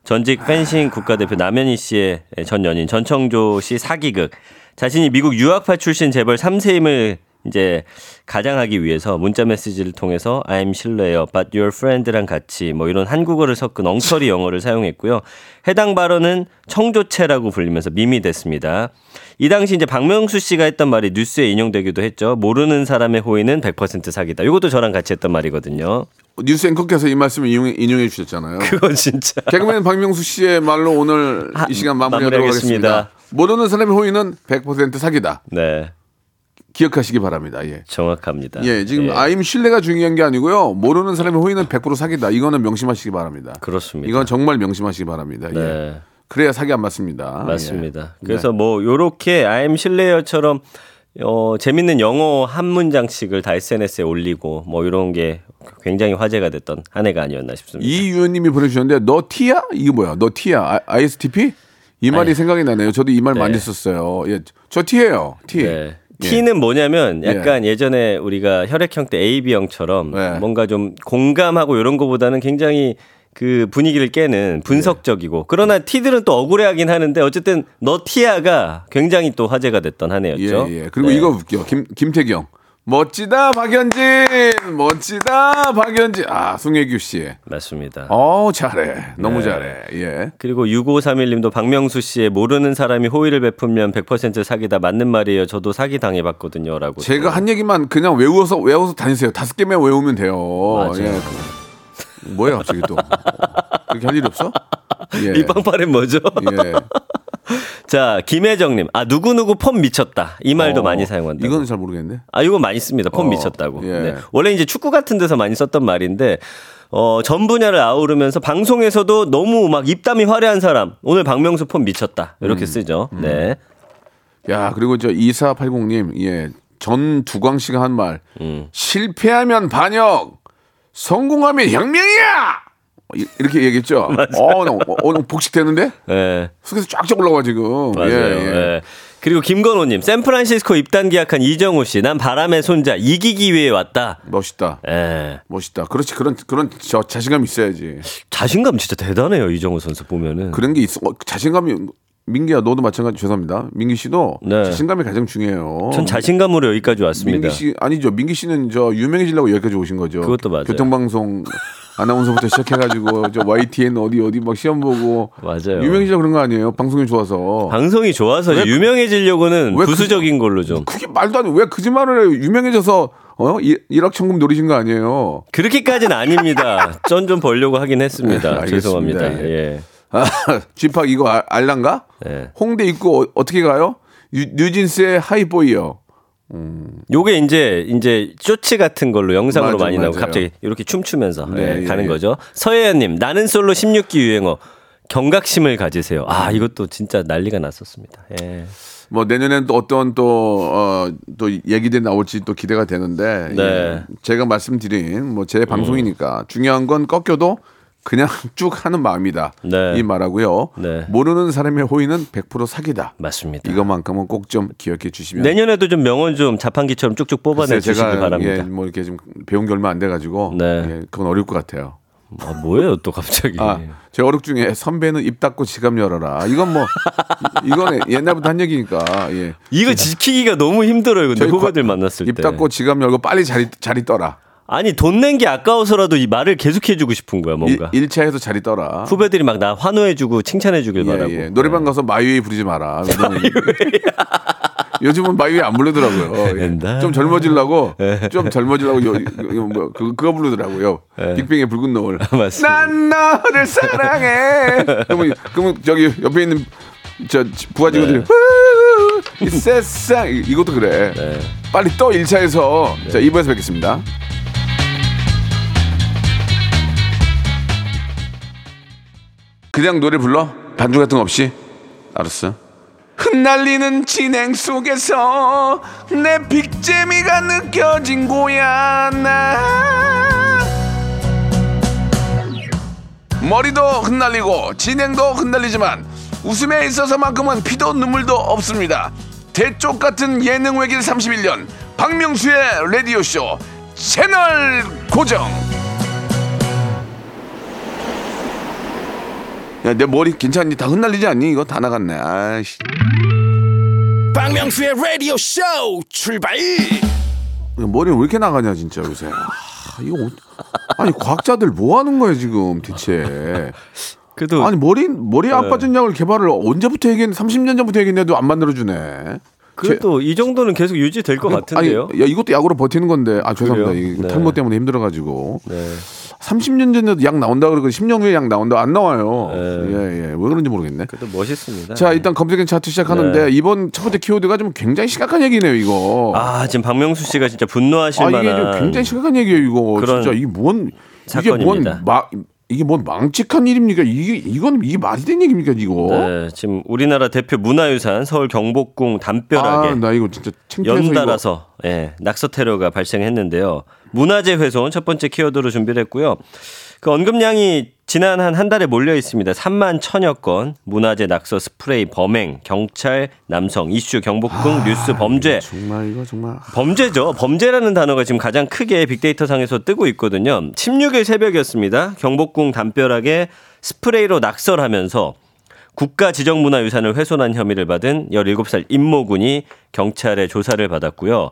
Speaker 4: 전직 펜싱 국가대표 남현희 씨의 전 연인 전청조 씨 사기극. 자신이 미국 유학파 출신 재벌 3세임을 이제 가장하기 위해서 문자 메시지를 통해서 I'm 실례요, but your friend랑 같이 뭐 이런 한국어를 섞은 엉터리 영어를 사용했고요. 해당 발언은 청조체라고 불리면서 밈이 됐습니다. 이 당시 이제 박명수 씨가 했던 말이 뉴스에 인용되기도 했죠. 모르는 사람의 호의는 100% 사기다. 이것도 저랑 같이 했던 말이거든요.
Speaker 1: 뉴스 앵커께서 이 말씀을 인용해, 인용해 주셨잖아요.
Speaker 4: 그건 진짜.
Speaker 1: 개그맨 박명수 씨의 말로 오늘
Speaker 4: 아,
Speaker 1: 이 시간 마무리하도록. 하겠습니다. 모르는 사람의 호의는 100% 사기다.
Speaker 4: 네,
Speaker 1: 기억하시기 바랍니다. 예.
Speaker 4: 정확합니다.
Speaker 1: 예, 지금
Speaker 4: 예,
Speaker 1: 아임 신뢰가 중요한 게 아니고요. 모르는 사람의 호의는 100% 사기다. 이거는 명심하시기 바랍니다.
Speaker 4: 그렇습니다.
Speaker 1: 이건 정말 명심하시기 바랍니다. 예.
Speaker 4: 네.
Speaker 1: 그래야 사기 안 맞습니다.
Speaker 4: 맞습니다.
Speaker 1: 예.
Speaker 4: 그래서 뭐 요렇게 I'm 실레어처럼 어 재밌는 영어 한 문장씩을 다 SNS에 올리고 뭐 이런 게 굉장히 화제가 됐던 한 해가 아니었나 싶습니다.
Speaker 1: 이유연님이 보내주셨는데 너 티야? 이게 뭐야? 너 티야? 아, ISTP? 이 말이
Speaker 4: 아니.
Speaker 1: 생각이 나네요. 저도 이말
Speaker 4: 네.
Speaker 1: 많이 썼어요. 예, 저 티예요. 티.
Speaker 4: 네.
Speaker 1: 예.
Speaker 4: T는 뭐냐면 약간 예. 전에 우리가 혈액형 때 AB형처럼
Speaker 1: 네.
Speaker 4: 뭔가 좀 공감하고 이런 거보다는 굉장히 그 분위기를 깨는 분석적이고 그러나 T들은 또 억울해하긴 하는데 어쨌든 너 T야가 굉장히 또 화제가 됐던 한 해였죠.
Speaker 1: 예, 예. 그리고
Speaker 4: 네.
Speaker 1: 이거 웃겨. 김, 김태경. 멋지다, 박현진! 멋지다, 박현진! 아, 송혜교 씨.
Speaker 4: 맞습니다.
Speaker 1: 어 잘해. 너무
Speaker 4: 네.
Speaker 1: 잘해. 예.
Speaker 4: 그리고 6531님도 박명수 씨의 모르는 사람이 호의를 베풀면 100% 사기다 맞는 말이에요. 저도 사기 당해봤거든요라고.
Speaker 1: 제가 한 얘기만 그냥 외워서, 외워서 다니세요. 다섯 개만 외우면 돼요.
Speaker 4: 맞아요.
Speaker 1: 예. 그- 뭐야, 갑자기 또. 그렇게 할 일 없어? 예.
Speaker 4: 이 빵빠레 뭐죠?
Speaker 1: 예.
Speaker 4: 자 김혜정님, 아 누구 누구 폼 미쳤다 이 말도
Speaker 1: 어,
Speaker 4: 많이 사용한다.
Speaker 1: 이거는 잘 모르겠네.
Speaker 4: 아 이거 많이 씁니다. 폼
Speaker 1: 어,
Speaker 4: 미쳤다고.
Speaker 1: 예.
Speaker 4: 네. 원래 이제 축구 같은 데서 많이 썼던 말인데. 어, 전 분야를 아우르면서 방송에서도 너무 막 입담이 화려한 사람. 오늘 박명수 폼 미쳤다. 이렇게
Speaker 1: 음.
Speaker 4: 쓰죠. 네.
Speaker 1: 야, 그리고 저 2480님, 예. 전 두광 씨가 한 말.
Speaker 4: 음.
Speaker 1: 실패하면 반역, 성공하면 혁명이야! 이- 이렇게 얘기했죠? 어, 나, 어, 나 복식되는데?
Speaker 4: 네.
Speaker 1: 속에서 쫙쫙 올라와, 지금.
Speaker 4: 맞아요.
Speaker 1: 예, 예.
Speaker 4: 예. 그리고 김건호님, 샌프란시스코 입단 계약한 이정우 씨, 난 바람의 손자 이기기 위해 왔다.
Speaker 1: 멋있다.
Speaker 4: 예.
Speaker 1: 멋있다. 그렇지. 그런, 그런 저 자신감이 있어야지.
Speaker 4: 자신감 진짜 대단해요 이정우 선수 보면은.
Speaker 1: 그런 게 있어. 어, 자신감이, 민기야, 너도 마찬가지, 죄송합니다. 민기 씨도
Speaker 4: 네.
Speaker 1: 자신감이 가장 중요해요.
Speaker 4: 전 자신감으로 여기까지 왔습니다.
Speaker 1: 민기 씨, 아니죠. 민기 씨는 저 유명해지려고 여기까지 오신 거죠.
Speaker 4: 그것도 맞아요.
Speaker 1: 교통방송 아나운서부터 시작해가지고 저 YTN 어디 어디 막 시험 보고
Speaker 4: 맞아요.
Speaker 1: 유명해지려고 그런 거 아니에요? 방송이 좋아서.
Speaker 4: 방송이 좋아서
Speaker 1: 왜 그-
Speaker 4: 유명해지려고는
Speaker 1: 왜 그-
Speaker 4: 부수적인 걸로 좀.
Speaker 1: 그게 말도 안 돼. 왜 거짓말을 해요? 유명해져서 어? 일- 일확천금 노리신 거 아니에요?
Speaker 4: 그렇게까지는 아닙니다. 전 좀 벌려고 하긴 했습니다.
Speaker 1: 알겠습니다.
Speaker 4: 죄송합니다. 예.
Speaker 1: 아, 쥐팍 이거 알, 알란가?
Speaker 4: 예.
Speaker 1: 홍대 입구 어, 떻게 가요? 뉴, 뉴진스의 Hype Boy요.
Speaker 4: 요게 이제 이제 쇼츠 같은 걸로 영상으로
Speaker 1: 맞아,
Speaker 4: 많이 나오고
Speaker 1: 맞아요.
Speaker 4: 갑자기 이렇게 춤추면서
Speaker 1: 네,
Speaker 4: 예,
Speaker 1: 예,
Speaker 4: 가는
Speaker 1: 예.
Speaker 4: 거죠. 서혜연님 나는 솔로 16기 유행어 경각심을 가지세요. 아 이것도 진짜 난리가 났었습니다. 예.
Speaker 1: 뭐 내년엔 또 어떤 또, 어, 또 얘기들이 나올지 또 기대가 되는데
Speaker 4: 네.
Speaker 1: 예, 제가 말씀드린 뭐 제 방송이니까 중요한 건 꺾여도 그냥 쭉 하는 마음이다.
Speaker 4: 네.
Speaker 1: 이 말하고요.
Speaker 4: 네.
Speaker 1: 모르는 사람의 호의는 100% 사기다.
Speaker 4: 맞습니다.
Speaker 1: 이것만큼은 꼭 좀 기억해 주시면.
Speaker 4: 내년에도 좀 명언 좀 자판기처럼 쭉쭉 뽑아내 주시기 바랍니다.
Speaker 1: 예, 뭐 이렇게 좀 배운 게 얼마 안 돼 가지고
Speaker 4: 네.
Speaker 1: 예, 그건 어려울 것 같아요.
Speaker 4: 아, 뭐예요 또 갑자기?
Speaker 1: 아, 제 어록 중에 선배는 입 닫고 지갑 열어라. 이건 뭐 이건 옛날부터 한 얘기니까. 예.
Speaker 4: 이거 지키기가 너무 힘들어요. 근데 후배들
Speaker 1: 과-
Speaker 4: 만났을
Speaker 1: 입
Speaker 4: 때.
Speaker 1: 닫고 지갑 열고 빨리 자리 자리 떠라.
Speaker 4: 아니 돈 낸 게 아까워서라도 이 말을 계속 해주고 싶은 거야 뭔가.
Speaker 1: 일, 차에서 자리 떠라.
Speaker 4: 후배들이 막 나 환호해주고 칭찬해주길
Speaker 1: 예,
Speaker 4: 바라고.
Speaker 1: 예. 노래방 가서 My Way 부르지 마라. 요즘은 My Way 안 부르더라고요. 예.
Speaker 4: 옛날.
Speaker 1: 좀 젊어지려고 좀 젊어지려고 요, 요, 뭐, 그, 그거 부르더라고요. 빅뱅의 붉은 노을.
Speaker 4: 맞습니다.
Speaker 1: 난 너를 사랑해. 그러면, 그러면 저기 옆에 있는 저 부하 직원들이 후, 이 세상 이- 이것도 그래. 빨리 떠 1차에서 자 2부에서 뵙겠습니다. 그냥 노래 불러? 반주 같은 거 없이? 알았어. 흩날리는 진행 속에서 내 빅재미가 느껴진 거야 나 머리도 흩날리고 진행도 흩날리지만 웃음에 있어서만큼은 피도 눈물도 없습니다 대쪽 같은 예능 외길 31년 박명수의 라디오쇼 채널 고정 야 내 머리 괜찮니? 다 흩날리지 않니? 이거 다 나갔네 아이씨
Speaker 3: 박명수의 라디오 쇼 출발
Speaker 1: 머리 왜 이렇게 나가냐 진짜 요새. 아, 이거 어- 아니 과학자들 뭐 하는 거야 지금 대체.
Speaker 4: 그래도
Speaker 1: 아니 머리 머리 안 빠진 약을 개발을 언제부터 얘기했는데 30년 전부터 얘기했는데도 안 만들어 주네.
Speaker 4: 그래도 이 정도는 계속 유지될 것 같은데요.
Speaker 1: 아니, 야 이것도 약으로 버티는 건데 아 죄송합니다. 이
Speaker 4: 네.
Speaker 1: 탈모 때문에 힘들어 가지고.
Speaker 4: 네.
Speaker 1: 30년 전에도 약 나온다 그러고 10년 후에 약 나온다 안 나와요.
Speaker 4: 네.
Speaker 1: 예, 예. 왜 그런지 모르겠네.
Speaker 4: 그래도 멋있습니다.
Speaker 1: 자, 일단 검색엔 차트 시작하는데
Speaker 4: 네.
Speaker 1: 이번 첫 번째 키워드가 좀 굉장히 심각한 얘기네요, 이거.
Speaker 4: 아 지금 박명수 씨가 진짜 분노하실
Speaker 1: 아, 이게 좀
Speaker 4: 만한
Speaker 1: 굉장히 심각한 얘기예요, 이거.
Speaker 4: 그런
Speaker 1: 진짜 이게 뭔
Speaker 4: 사건입니다.
Speaker 1: 이게 뭔 마, 이게 뭔 망측한 일입니까? 이게 이건 이게 말이 된 얘기입니까, 이거?
Speaker 4: 네, 지금 우리나라 대표 문화유산 서울 경복궁 담벼락에
Speaker 1: 아, 나 이거 진짜
Speaker 4: 연달아서 예, 낙서 테러가 발생했는데요. 문화재 훼손 첫 번째 키워드로 준비를 했고요. 그 언급량이 지난 한 한 달에 몰려 있습니다. 3만 천여 건 문화재 낙서 스프레이 범행 경찰 남성 이슈 경복궁 뉴스 범죄
Speaker 1: 이거 정말 이거 정말
Speaker 4: 범죄죠. 범죄라는 단어가 지금 가장 크게 빅데이터 상에서 뜨고 있거든요. 16일 새벽이었습니다. 경복궁 담벼락에 스프레이로 낙설하면서 국가 지정 문화 유산을 훼손한 혐의를 받은 17살 임모군이 경찰의 조사를 받았고요.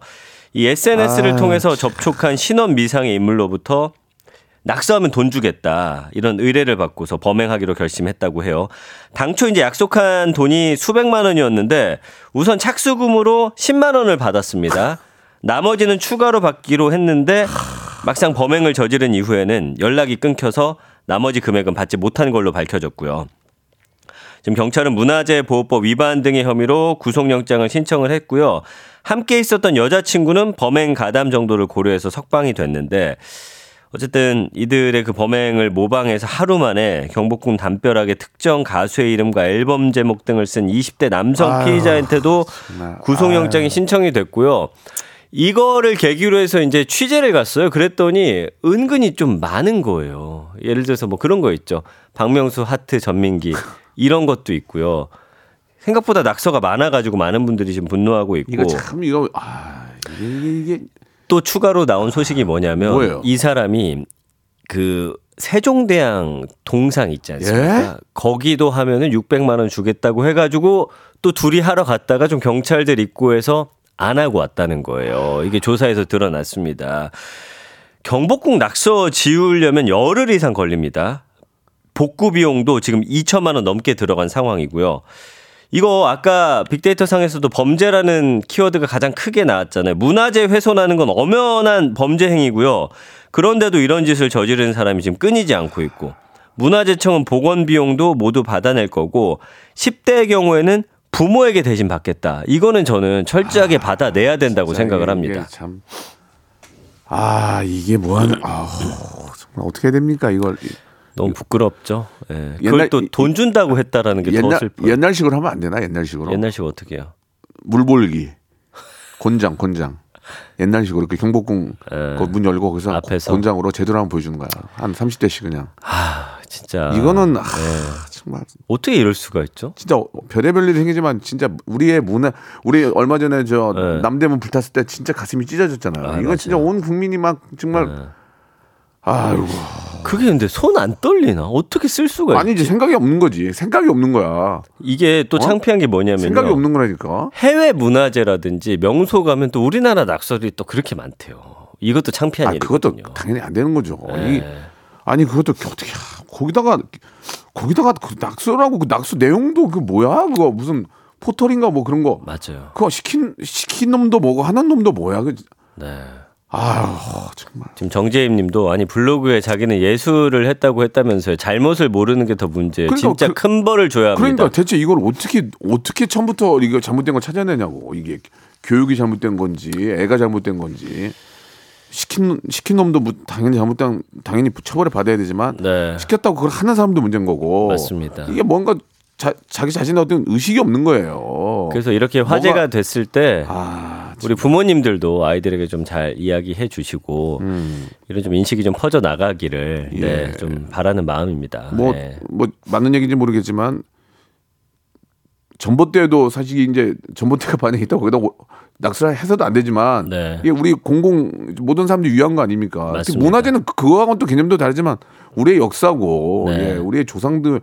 Speaker 4: 이 SNS를
Speaker 1: 아,
Speaker 4: 통해서 접촉한 신원 미상의 인물로부터 낙서하면 돈 주겠다 이런 의뢰를 받고서 범행하기로 결심했다고 해요. 당초 이제 약속한 돈이 수백만 원이었는데 우선 착수금으로 10만 원을 받았습니다. 나머지는 추가로 받기로 했는데 막상 범행을 저지른 이후에는 연락이 끊겨서 나머지 금액은 받지 못한 걸로 밝혀졌고요. 지금 경찰은 문화재보호법 위반 등의 혐의로 구속영장을 신청을 했고요. 함께 있었던 여자친구는 범행 가담 정도를 고려해서 석방이 됐는데 어쨌든 이들의 그 범행을 모방해서 하루 만에 경복궁 담벼락에 특정 가수의 이름과 앨범 제목 등을 쓴 20대 남성 피의자한테도. 구속영장이 신청이 됐고요. 이거를 계기로 해서 이제 취재를 갔어요. 그랬더니 은근히 좀 많은 거예요. 예를 들어서 뭐 그런 거 있죠. 박명수 하트 전민기 이런 것도 있고요. 생각보다 낙서가 많아가지고 많은 분들이 지금 분노하고 있고
Speaker 1: 이거 참 이거 아 이게, 이게
Speaker 4: 또 추가로 나온 소식이 뭐냐면
Speaker 1: 뭐예요?
Speaker 4: 이 사람이 그 세종대왕 동상 있지 않습니까?
Speaker 1: 예?
Speaker 4: 거기도 하면은 600만 원 주겠다고 해가지고 또 둘이 하러 갔다가 좀 경찰들 입구에서 안 하고 왔다는 거예요. 이게 조사에서 드러났습니다. 경복궁 낙서 지우려면 열흘 이상 걸립니다. 복구 비용도 지금 2천만 원 넘게 들어간 상황이고요. 이거 아까 빅데이터 상에서도 범죄라는 키워드가 가장 크게 나왔잖아요. 문화재 훼손하는 건 엄연한 범죄 행위고요. 그런데도 이런 짓을 저지른 사람이 지금 끊이지 않고 있고 문화재청은 보건 비용도 모두 받아낼 거고 10대의 경우에는 부모에게 대신 받겠다. 이거는 저는 철저하게 받아내야 된다고 생각을 합니다.
Speaker 1: 참. 아 이게 뭐하는 아 정말 어떻게 됩니까 이걸
Speaker 4: 너무 부끄럽죠. 예. 그걸 또 돈 준다고 했다라는 게 더
Speaker 1: 옛날
Speaker 4: 슬퍼요.
Speaker 1: 옛날식으로 하면 안 되나 옛날식으로
Speaker 4: 옛날식 어떻게 해요?
Speaker 1: 물볼기 곤장 곤장 옛날식으로 그 경복궁
Speaker 4: 예.
Speaker 1: 그문 열고 거기서
Speaker 4: 앞에서.
Speaker 1: 곤장으로 제대로 한번 보여주는 거야 한 30대씩 그냥
Speaker 4: 아, 진짜
Speaker 1: 이거는 아,
Speaker 4: 네.
Speaker 1: 정말
Speaker 4: 어떻게 이럴 수가 있죠?
Speaker 1: 진짜 별의별 일이 생기지만 진짜 우리의 문화 우리 얼마 전에 저
Speaker 4: 네.
Speaker 1: 남대문 불탔을 때 진짜 가슴이 찢어졌잖아요.
Speaker 4: 아,
Speaker 1: 이건
Speaker 4: 맞아요.
Speaker 1: 진짜 온 국민이 막 정말
Speaker 4: 네.
Speaker 1: 아이고
Speaker 4: 그게 근데 손 안 떨리나? 어떻게 쓸 수가 있지?
Speaker 1: 아니지 생각이 없는 거지. 생각이 없는 거야.
Speaker 4: 이게 또
Speaker 1: 어?
Speaker 4: 창피한 게 뭐냐면요.
Speaker 1: 생각이 없는 거라니까.
Speaker 4: 해외 문화재라든지 명소 가면 또 우리나라 낙설이 또 그렇게 많대요. 이것도 창피한
Speaker 1: 아
Speaker 4: 일이거든요.
Speaker 1: 그것도 당연히 안 되는 거죠.
Speaker 4: 네.
Speaker 1: 이, 아니 그것도 어떻게 거기다가 거기다가 그 낙서라고 그 낙서 내용도 그 뭐야 그거 무슨 포털인가 뭐 그런 거
Speaker 4: 맞아요.
Speaker 1: 그거 시킨 시킨 놈도 뭐고 하는 놈도 뭐야 그
Speaker 4: 네.
Speaker 1: 아유 정말
Speaker 4: 지금 정재임 님도 아니 블로그에 자기는 예술을 했다고 했다면서요. 잘못을 모르는 게 더 문제예요.
Speaker 1: 그러니까
Speaker 4: 진짜
Speaker 1: 그-
Speaker 4: 큰 벌을 줘야 합니다.
Speaker 1: 그러니까 대체 이걸 어떻게 어떻게 처음부터 이거 잘못된 걸 찾아내냐고 이게 교육이 잘못된 건지 애가 잘못된 건지 시킨 시킨 놈도 뭐 당연히 잘못된 당연히 처벌을 받아야 되지만
Speaker 4: 네.
Speaker 1: 시켰다고 그걸 하는 사람도 문제인 거고
Speaker 4: 맞습니다.
Speaker 1: 이게 뭔가 자, 자기 자신의 어떤 의식이 없는 거예요.
Speaker 4: 그래서 이렇게 화제가
Speaker 1: 뭐가-
Speaker 4: 됐을 때
Speaker 1: 아,
Speaker 4: 우리 부모님들도 아이들에게 좀 잘 이야기해 주시고 이런 좀 인식이 좀 퍼져 나가기를
Speaker 1: 음. 예.
Speaker 4: 네, 좀 바라는 마음입니다.
Speaker 1: 뭐,
Speaker 4: 네.
Speaker 1: 뭐 맞는 얘기인지 모르겠지만 전봇대도 사실 이제 전봇대가 반에 있다고 거기다 오- 낙서를 해서도 안 되지만
Speaker 4: 네.
Speaker 1: 이게 우리 공공 모든 사람들이 위한 거 아닙니까?
Speaker 4: 맞습니다.
Speaker 1: 문화재는 그거하고는 또 개념도 다르지만 우리의 역사고
Speaker 4: 네.
Speaker 1: 예, 우리의 조상들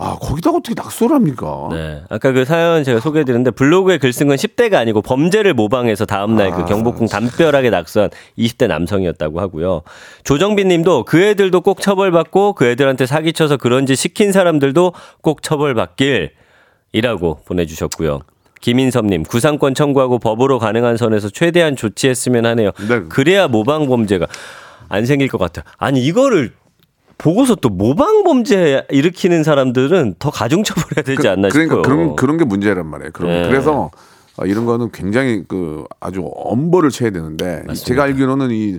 Speaker 1: 아 거기다가 어떻게 낙서를 합니까?
Speaker 4: 네. 아까 그 사연 제가 소개해 드렸는데 블로그에 글 쓴 건 10대가 아니고 범죄를 모방해서 다음 날 그
Speaker 1: 아,
Speaker 4: 경복궁 담벼락에 낙서한 20대 남성이었다고 하고요. 조정빈 님도 그 애들도 꼭 처벌받고 그 애들한테 사기쳐서 그런 짓 시킨 사람들도 꼭 처벌받길 이라고 보내 주셨고요. 김인섭님 구상권 청구하고 법으로 가능한 선에서 최대한 조치했으면 하네요.
Speaker 1: 네.
Speaker 4: 그래야 모방 범죄가 안 생길 것 같아요. 아니 이거를 보고서 또 모방 범죄 일으키는 사람들은 더 가중 처벌해야 되지 않나
Speaker 1: 그러니까
Speaker 4: 싶어요.
Speaker 1: 그런 그런 게 문제란 말이에요. 그런
Speaker 4: 네.
Speaker 1: 그래서 어, 이런 거는 굉장히 그 아주 엄벌을 쳐야 되는데 이 제가 알기로는 이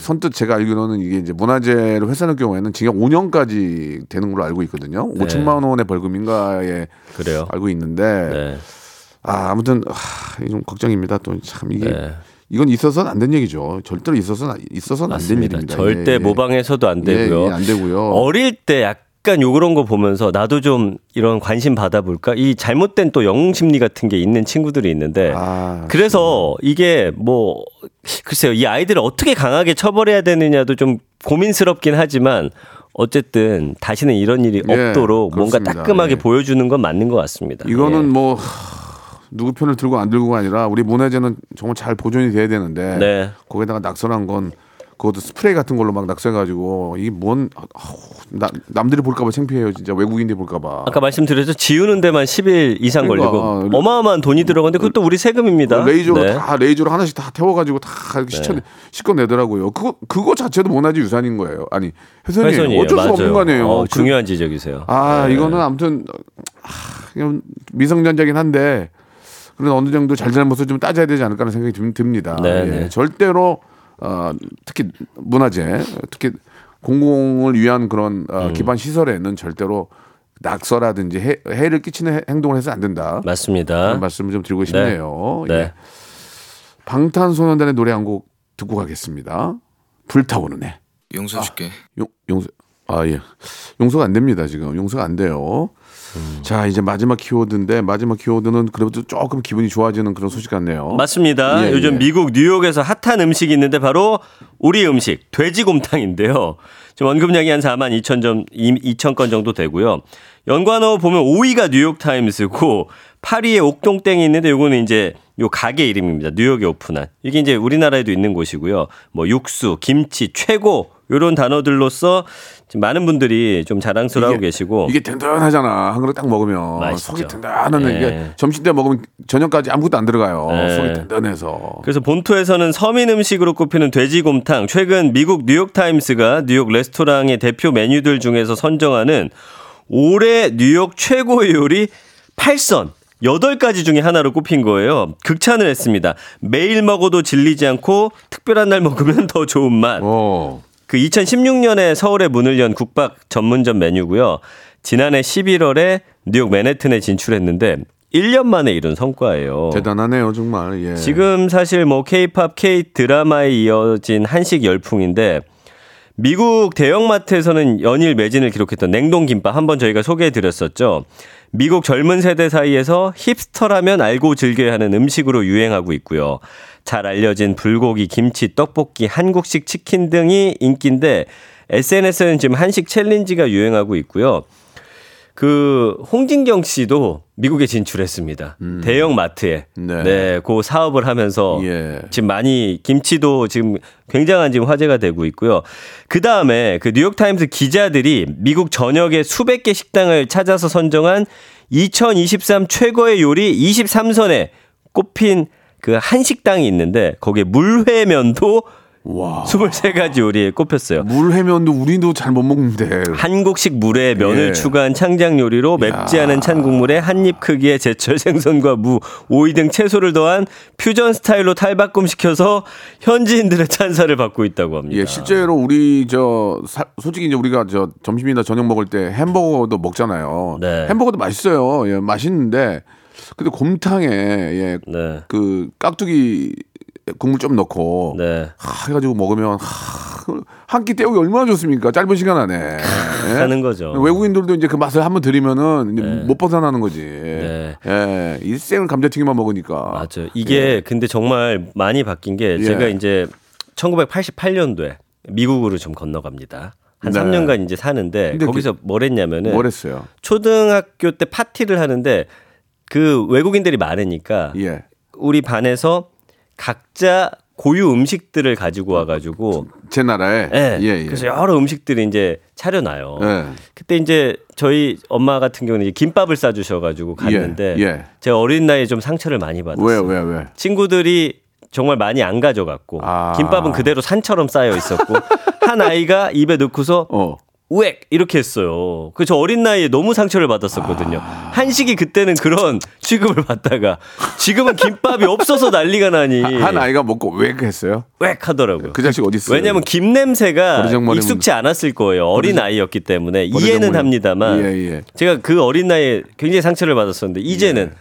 Speaker 1: 선뜻 제가 알기로는 이게 이제 문화재를 훼손할 경우에는 징역 5년까지 되는 걸로 알고 있거든요.
Speaker 4: 네.
Speaker 1: 5천만 원의 벌금인가에
Speaker 4: 그래요.
Speaker 1: 알고 있는데
Speaker 4: 네.
Speaker 1: 아 아무튼 아, 좀 걱정입니다. 또 참 이게
Speaker 4: 네.
Speaker 1: 이건 있어서는 안 된 얘기죠. 절대로 있어서는 있어서는 안 된. 일입니다.
Speaker 4: 절대
Speaker 1: 예, 예.
Speaker 4: 모방해서도 안
Speaker 1: 예,
Speaker 4: 되고요.
Speaker 1: 예, 안 되고요.
Speaker 4: 어릴 때 약간 요런 거 보면서 나도 좀 이런 관심 받아볼까? 이 잘못된 또 영웅 심리 같은 게 있는 친구들이 있는데
Speaker 1: 아,
Speaker 4: 그래서 이게 뭐 글쎄요 이 아이들을 어떻게 강하게 처벌해야 되느냐도 좀 고민스럽긴 하지만 어쨌든 다시는 이런 일이
Speaker 1: 예,
Speaker 4: 없도록 뭔가
Speaker 1: 그렇습니다.
Speaker 4: 따끔하게
Speaker 1: 예.
Speaker 4: 보여주는 건 맞는 것 같습니다.
Speaker 1: 이거는
Speaker 4: 예.
Speaker 1: 뭐 하, 누구 편을 들고 안 들고가 아니라 우리 문화재는 정말 잘 보존이 돼야 되는데
Speaker 4: 네.
Speaker 1: 거기다가 낙서한 건 그것도 스프레이 같은 걸로 막 낙서해가지고 이게 뭔 아우, 나, 남들이 볼까봐 창피해요 진짜 외국인들이 볼까봐
Speaker 4: 아까 말씀드렸죠 지우는 데만 10일 이상
Speaker 1: 그러니까,
Speaker 4: 걸리고
Speaker 1: 어,
Speaker 4: 어마어마한 돈이 들어가는데 그것도 우리 세금입니다.
Speaker 1: 레이저로
Speaker 4: 네.
Speaker 1: 다 레이저로 하나씩 다 태워가지고 다 이렇게 씻어 씻어내더라고요 그거 그거 자체도 문화재 유산인 거예요 아니 훼손이에요
Speaker 4: 훼손이에요.
Speaker 1: 어쩔 수. 없는 거 아니에요
Speaker 4: 어,
Speaker 1: 그-
Speaker 4: 중요한 지적이세요.
Speaker 1: 아
Speaker 4: 네.
Speaker 1: 이거는 아무튼 아, 미성년자긴 한데 그런 어느 정도 잘잘못을 좀 따져야 되지 않을까 하는 생각이 좀 듭니다.
Speaker 4: 네,
Speaker 1: 예,
Speaker 4: 네.
Speaker 1: 절대로 어, 특히 문화재, 특히 공공을 위한 그런
Speaker 4: 음.
Speaker 1: 어, 기반 시설에는 절대로 낙서라든지 해, 해를 끼치는 해- 행동을 해서 안 된다.
Speaker 4: 맞습니다.
Speaker 1: 그런 말씀을 좀 드리고 싶네요.
Speaker 4: 네.
Speaker 1: 예. 방탄소년단의 노래 한 곡 듣고 가겠습니다. 불타오르네. 아,
Speaker 5: 용서해줄게.
Speaker 1: 용, 용서 아 예. 용서가 안 됩니다 지금 용서가 안 돼요.
Speaker 4: 음.
Speaker 1: 자 이제 마지막 키워드인데 마지막 키워드는 그래도 조금 기분이 좋아지는 그런 소식 같네요.
Speaker 4: 맞습니다.
Speaker 1: 예,
Speaker 4: 요즘
Speaker 1: 예.
Speaker 4: 미국 뉴욕에서 핫한 음식이 있는데 바로 우리 음식 돼지곰탕인데요. 지금 언급량이 한 4만 2천 점 2천 건 정도 되고요. 연관어 보면 5위가 뉴욕 타임스고 8위에 옥동땡이 있는데 요거는 이제 요 가게 이름입니다. 뉴욕에 오픈한. 이게 이제 우리나라에도 있는 곳이고요. 뭐 육수, 김치, 최고 요런 단어들로서 지금 많은 분들이 좀 자랑스러워하고 계시고
Speaker 1: 이게 든든하잖아 한 그릇 딱 먹으면
Speaker 4: 맛있죠.
Speaker 1: 속이 든든한
Speaker 4: 네.
Speaker 1: 이게 점심 때 먹으면 저녁까지 아무것도 안 들어가요.
Speaker 4: 네.
Speaker 1: 속이 든든해서.
Speaker 4: 그래서 본토에서는 서민 음식으로 꼽히는 돼지곰탕, 최근 미국 뉴욕 타임스가 뉴욕 레스토랑의 대표 메뉴들 중에서 선정하는 올해 뉴욕 최고의 요리 8선. 8가지 중에 하나로 꼽힌 거예요. 극찬을 했습니다. 매일 먹어도 질리지 않고 특별한 날 먹으면 더 좋은 맛.
Speaker 1: 어.
Speaker 4: 그 2016년에 서울에 문을 연 국밥 전문점 메뉴고요. 지난해 11월에 뉴욕 맨해튼에 진출했는데 1년 만에 이룬 성과예요.
Speaker 1: 대단하네요 정말. 예.
Speaker 4: 지금 사실 뭐 K-팝, K 드라마에 이어진 한식 열풍인데 미국 대형마트에서는 연일 매진을 기록했던 냉동김밥 한번 저희가 소개해 드렸었죠. 미국 젊은 세대 사이에서 힙스터라면 알고 즐겨야 하는 음식으로 유행하고 있고요. 잘 알려진 불고기, 김치, 떡볶이, 한국식 치킨 등이 인기인데 SNS에는 지금 한식 챌린지가 유행하고 있고요. 그 홍진경 씨도 미국에 진출했습니다. 대형 마트에.
Speaker 1: 네.
Speaker 4: 네. 그 사업을 하면서
Speaker 1: 예.
Speaker 4: 지금 많이 김치도 지금 굉장한 지금 화제가 되고 있고요. 그 다음에 그 뉴욕 타임스 기자들이 미국 전역의 수백 개 식당을 찾아서 선정한 2023 최고의 요리 23선에 꼽힌 그 한식당이 있는데 거기에 물회면도
Speaker 1: 와.
Speaker 4: 23가지 요리에 꼽혔어요.
Speaker 1: 물회면도 우리도 잘 못 먹는데.
Speaker 4: 한국식 물에 면을
Speaker 1: 예.
Speaker 4: 추가한 창작 요리로 맵지 않은 찬 국물에 한 입 크기의 제철 생선과 무, 오이 등 채소를 더한 퓨전 스타일로 탈바꿈시켜서 현지인들의 찬사를 받고 있다고 합니다.
Speaker 1: 예, 실제로 우리 저 사- 솔직히 이제 우리가 저 점심이나 저녁 먹을 때 햄버거도 먹잖아요.
Speaker 4: 네.
Speaker 1: 햄버거도 맛있어요. 예, 맛있는데 근데 곰탕에 예,
Speaker 4: 네.
Speaker 1: 그 깍두기 국물 좀 넣고
Speaker 4: 네.
Speaker 1: 하, 해가지고 먹으면 한 끼 때우기 얼마나 좋습니까? 짧은 시간 안에 예?
Speaker 4: 하는 거죠.
Speaker 1: 외국인들도 이제 그 맛을 한번 들이면은
Speaker 4: 네.
Speaker 1: 못 벗어나는 거지.
Speaker 4: 네.
Speaker 1: 예, 일생을 감자튀김만 먹으니까.
Speaker 4: 맞아요. 이게 근데 정말 많이 바뀐 게
Speaker 1: 예.
Speaker 4: 제가 이제 1988년도에 미국으로 좀 건너갑니다. 한
Speaker 1: 네.
Speaker 4: 3년간 이제 사는데
Speaker 1: 근데
Speaker 4: 거기서 뭘 했냐면은
Speaker 1: 뭘 했어요?
Speaker 4: 초등학교 때 파티를 하는데 그 외국인들이 많으니까
Speaker 1: 예.
Speaker 4: 우리 반에서 각자 고유 음식들을 가지고 와가지고
Speaker 1: 제 나라에.
Speaker 4: 예,
Speaker 1: 예, 예.
Speaker 4: 그래서 여러 음식들을 이제 차려놔요.
Speaker 1: 예.
Speaker 4: 그때 이제 저희 엄마 같은 경우는 김밥을 싸주셔가지고 갔는데
Speaker 1: 예, 예.
Speaker 4: 제가 어린 나이에 좀 상처를 많이 받았어요.
Speaker 1: 왜요, 왜, 왜?
Speaker 4: 친구들이 정말 많이 안 가져갔고
Speaker 1: 아.
Speaker 4: 김밥은 그대로 산처럼 쌓여 있었고 한 아이가 입에 넣고서
Speaker 1: 어.
Speaker 4: 우엑 이렇게 했어요. 그 저 어린 나이에 너무 상처를 받았었거든요.
Speaker 1: 아.
Speaker 4: 한식이 그때는 그런 취급을 받다가 지금은 김밥이 없어서 난리가 나니
Speaker 1: 한 아이가 먹고 왜 했어요?
Speaker 4: 우엑 하더라고요.
Speaker 1: 그 자식 어디 있어요?
Speaker 4: 왜냐하면 김 냄새가 익숙치 않았을 거예요. 어린 아이였기 때문에 이해는 합니다만
Speaker 1: 예, 예.
Speaker 4: 제가 그 어린 나이에 굉장히 상처를 받았었는데 이제는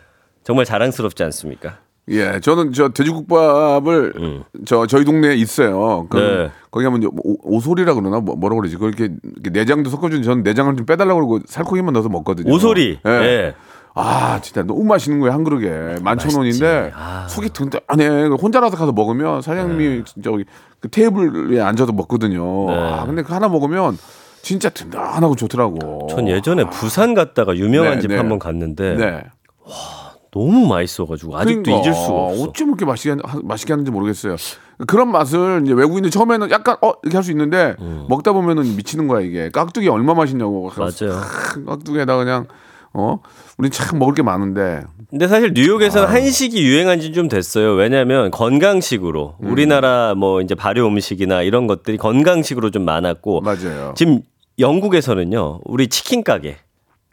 Speaker 4: 정말 자랑스럽지 않습니까?
Speaker 1: 예, 저는 저 돼지국밥을 저 저희 동네에 있어요. 그
Speaker 4: 음. 네.
Speaker 1: 거기 이제 오, 오소리라 그러나 뭐, 뭐라 그러지? 그렇게 내장도 섞어준 저는 내장을 좀 빼달라고 그러고 살코기만 넣어서 먹거든요.
Speaker 4: 오소리.
Speaker 1: 예.
Speaker 4: 예.
Speaker 1: 아 진짜 너무 맛있는 거예요 한 그릇에 만천 원인데
Speaker 4: 아.
Speaker 1: 속이 든든하네 혼자라서 가서 먹으면 사장님이 진짜 거기 그 테이블에 앉아서 먹거든요
Speaker 4: 네.
Speaker 1: 아 근데 그 하나 먹으면 진짜 든든하고 좋더라고
Speaker 4: 전 예전에 부산 갔다가 유명한
Speaker 1: 네,
Speaker 4: 집
Speaker 1: 네.
Speaker 4: 한번 갔는데
Speaker 1: 네
Speaker 4: 너무 맛있어가지고 아직도
Speaker 1: 그러니까
Speaker 4: 잊을 수가 없어.
Speaker 1: 어쩜 그렇게 맛있게 하- 맛있게 하는지 모르겠어요 그런 맛을 이제 외국인들 처음에는 약간 어 이렇게 할 수 있는데 먹다 보면은 미치는 거야 이게 깍두기 얼마 맛있냐고
Speaker 4: 음. 맞아요.
Speaker 1: 깍두기에다 그냥 어 우리 참 먹을 게 많은데
Speaker 4: 근데 사실 뉴욕에서는
Speaker 1: 아.
Speaker 4: 한식이 유행한 지 좀 됐어요. 왜냐하면 건강식으로
Speaker 1: 음.
Speaker 4: 우리나라 뭐 이제 발효 음식이나 이런 것들이 건강식으로 좀 많았고
Speaker 1: 맞아요
Speaker 4: 지금 영국에서는요 우리 치킨 가게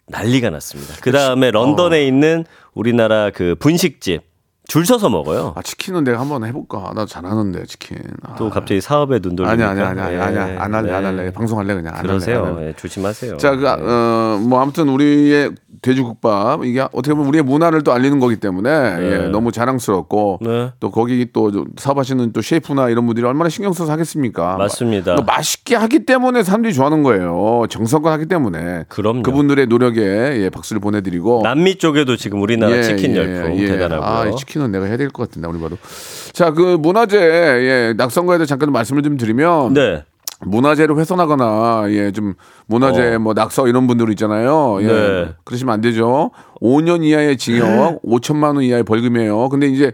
Speaker 4: 난리가 났습니다. 그 다음에 런던에 있는 우리나라 그 분식집 줄 서서 먹어요.
Speaker 1: 아 치킨은 내가 한번 해볼까? 나 잘하는데 치킨. 아.
Speaker 4: 또 갑자기 사업에 눈 돌리니까
Speaker 1: 아니야 아니야 아니야 아니야
Speaker 4: 예,
Speaker 1: 안 할래 안
Speaker 4: 네.
Speaker 1: 할래 방송할래 그냥 안
Speaker 4: 그러세요.
Speaker 1: 안 할래.
Speaker 4: 예, 조심하세요.
Speaker 1: 자, 그, 어, 뭐, 아무튼 우리의 돼지국밥, 이게 어떻게 보면 우리의 문화를 또 알리는 거기 때문에, 예, 너무 자랑스럽고,
Speaker 4: 네.
Speaker 1: 또 거기 또 사업하시는 또 셰프나 이런 분들이 얼마나 신경 써서 하겠습니까?
Speaker 4: 맞습니다.
Speaker 1: 마- 맛있게 하기 때문에 사람들이 좋아하는 거예요. 정성껏 하기 때문에.
Speaker 4: 그럼요.
Speaker 1: 그분들의 노력에 예, 박수를 보내드리고.
Speaker 4: 남미 쪽에도 지금 우리나라
Speaker 1: 예,
Speaker 4: 치킨
Speaker 1: 예,
Speaker 4: 열풍
Speaker 1: 예.
Speaker 4: 대단하고요.
Speaker 1: 아, 이 치킨은 내가 해야 될 것 같은데, 우리 봐도. 자, 그 문화재, 예, 낙선거에 대해 잠깐 말씀을 좀 드리면.
Speaker 4: 네.
Speaker 1: 문화재를 훼손하거나 예 좀 문화재
Speaker 4: 어.
Speaker 1: 뭐 낙서 이런 분들 있잖아요. 예.
Speaker 4: 네.
Speaker 1: 그러시면 안 되죠. 5년 이하의 징역, 5천만 원 이하의 벌금이에요. 근데 이제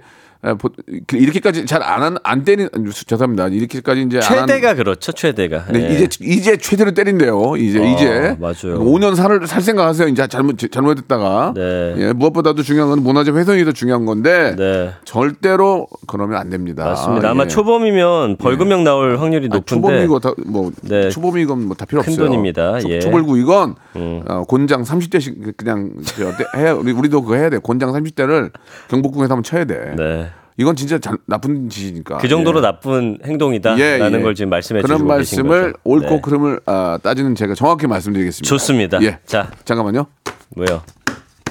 Speaker 1: 이렇게까지 잘 안안 때린 죄송합니다. 이렇게까지 이제 안 한-
Speaker 4: 최대가 그렇죠. 최대가.
Speaker 1: 네,
Speaker 4: 예.
Speaker 1: 이제 이제 최대로 때린대요. 이제
Speaker 4: 어,
Speaker 1: 이제
Speaker 4: 맞아요.
Speaker 1: 5년 살을 살 생각하세요. 이제 잘못 잘못했다가
Speaker 4: 네.
Speaker 1: 예, 무엇보다도 중요한 건 문화재 훼손이 더 중요한 건데
Speaker 4: 네.
Speaker 1: 절대로 그러면 안 됩니다.
Speaker 4: 맞습니다. 아마
Speaker 1: 예.
Speaker 4: 초범이면 벌금형 나올 확률이
Speaker 1: 아,
Speaker 4: 높은데
Speaker 1: 초범이고 다, 뭐
Speaker 4: 네.
Speaker 1: 초범이건 뭐 다 필요
Speaker 4: 큰
Speaker 1: 없어요.
Speaker 4: 돈입니다.
Speaker 1: 초,
Speaker 4: 예. 음.
Speaker 1: 초벌구이건 어, 곤장 30대씩 그냥 저, 우리 우리도 그거 해야 돼. 곤장 30대를 경복궁에서 한번 쳐야 돼.
Speaker 4: 네.
Speaker 1: 이건 진짜 잘, 나쁜 짓이니까.
Speaker 4: 그 정도로
Speaker 1: 예.
Speaker 4: 나쁜 행동이다라는
Speaker 1: 예, 예.
Speaker 4: 걸 지금 말씀해
Speaker 1: 그런
Speaker 4: 주시고 계신
Speaker 1: 말씀을
Speaker 4: 거죠.
Speaker 1: 옳고
Speaker 4: 네.
Speaker 1: 그름을 아, 따지는 제가 정확히 말씀드리겠습니다.
Speaker 4: 좋습니다.
Speaker 1: 예.
Speaker 4: 자,
Speaker 1: 잠깐만요.
Speaker 4: 뭐요?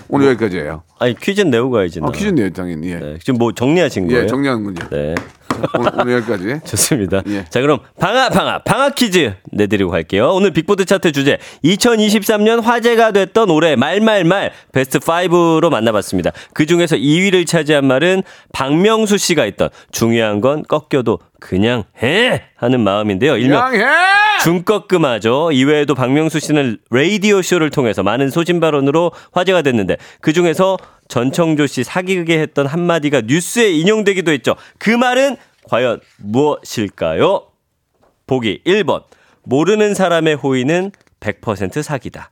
Speaker 1: 오늘 여기까지예요.
Speaker 4: 아니 퀴즈 내고 가야지.
Speaker 1: 아,
Speaker 4: 나.
Speaker 1: 퀴즈네요, 당연히. 예.
Speaker 4: 네. 지금 뭐 정리하신 거예요?
Speaker 1: 예, 정리하는 군요.
Speaker 4: 네.
Speaker 1: 오늘, 오늘 여기까지.
Speaker 4: 좋습니다.
Speaker 1: 예.
Speaker 4: 자, 그럼 방아 방아 방아 퀴즈 내드리고 갈게요. 오늘 빅보드 차트 주제 2023년 화제가 됐던 올해 말말말 베스트 5로 만나봤습니다. 그 중에서 2위를 차지한 말은 박명수 씨가 있던 중요한 건 꺾여도 그냥 해 하는 마음인데요. 일명! 중꺾음하죠. 이외에도 박명수 씨는 라디오 쇼를 통해서 많은 소신 발언으로 화제가 됐는데 그 중에서 전청조 씨 사귀게 했던 한마디가 뉴스에 인용되기도 했죠. 그 말은 과연 무엇일까요? 보기 1번. 모르는 사람의 호의는 100% 사기다.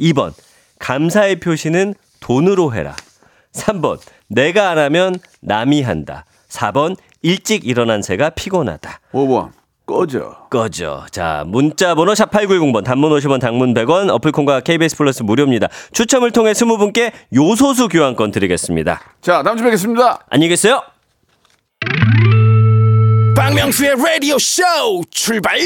Speaker 4: 2번. 감사의 표시는 돈으로 해라. 3번. 내가 안 하면 남이 한다. 4번. 일찍 일어난 새가 피곤하다.
Speaker 1: 5번. 꺼져.
Speaker 4: 꺼져. 자, 문자 번호 샵 8910번, 단문 50원, 장문 100원, 어플콘과 KBS 플러스 무료입니다. 추첨을 통해 20분께 요소수 교환권 드리겠습니다.
Speaker 1: 자, 다음 주에 뵙겠습니다.
Speaker 4: 안녕히 계세요.
Speaker 2: 박명수의 라디오 쇼 출발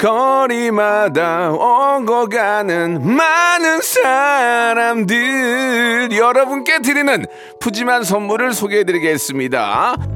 Speaker 1: 거리마다 오고 가는 많은 사람들 여러분께 드리는 푸짐한 선물을 소개해드리겠습니다.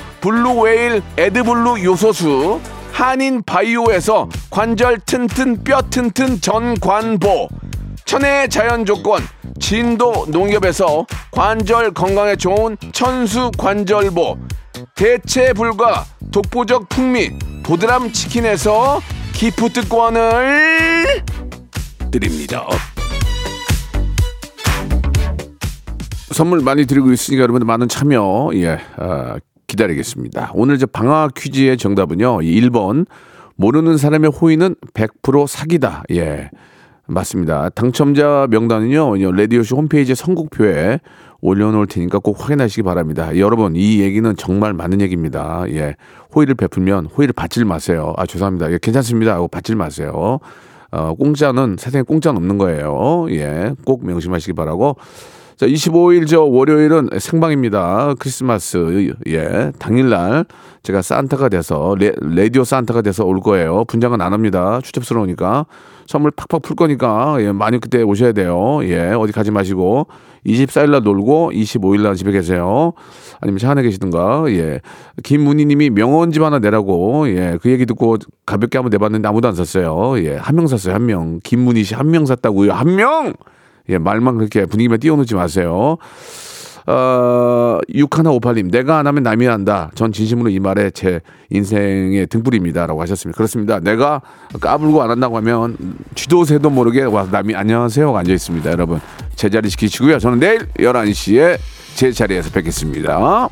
Speaker 1: 블루웨일 에드블루 요소수 한인 바이오에서 관절 튼튼 뼈 튼튼 전관보 천혜의 자연 조건 진도 농협에서 관절 건강에 좋은 천수 관절보 대체 불가 독보적 풍미 보드람 치킨에서 기프트권을 드립니다. 선물 많이 드리고 있으니까 여러분들 많은 참여 예 아, 기다리겠습니다. 오늘 저 방학 퀴즈의 정답은요. 1번 모르는 사람의 호의는 100% 사기다. 예. 맞습니다. 당첨자 명단은요. 라디오쇼 홈페이지 선곡표에 올려놓을 테니까 꼭 확인하시기 바랍니다. 여러분 이 얘기는 정말 맞는 얘기입니다. 예. 호의를 베풀면 호의를 받질 마세요. 아 죄송합니다. 예, 괜찮습니다. 하고 받질 마세요. 어, 공짜는 세상에 공짜는 없는 거예요. 예. 꼭 명심하시기 바라고 자, 25일 저 월요일은 생방입니다. 크리스마스 예 당일날 제가 산타가 돼서 레, 라디오 산타가 돼서 올 거예요. 분장은 안 합니다. 추접스러우니까 선물 팍팍 풀 거니까 예 많이 그때 오셔야 돼요. 예 어디 가지 마시고 24일날 놀고 25일날 집에 계세요. 아니면 차 안에 계시든가 예 김문희님이 명언집 하나 내라고 예 그 얘기 듣고 가볍게 한번 내봤는데 아무도 안 샀어요. 예한 명 샀어요 한 명. 김문희 씨 한 명 샀다고요 한 명. 예, 말만 그렇게 분위기만 띄워놓지 마세요. 어, 6158님, 내가 안 하면 남이 한다. 전 진심으로 이 말에 제 인생의 등불입니다. 라고 하셨습니다. 그렇습니다. 내가 까불고 안 한다고 하면 쥐도 새도 모르게 와, 남이 안녕하세요. 앉아 있습니다. 여러분. 제자리 지키시고요. 저는 내일 11시에 제 자리에서 뵙겠습니다.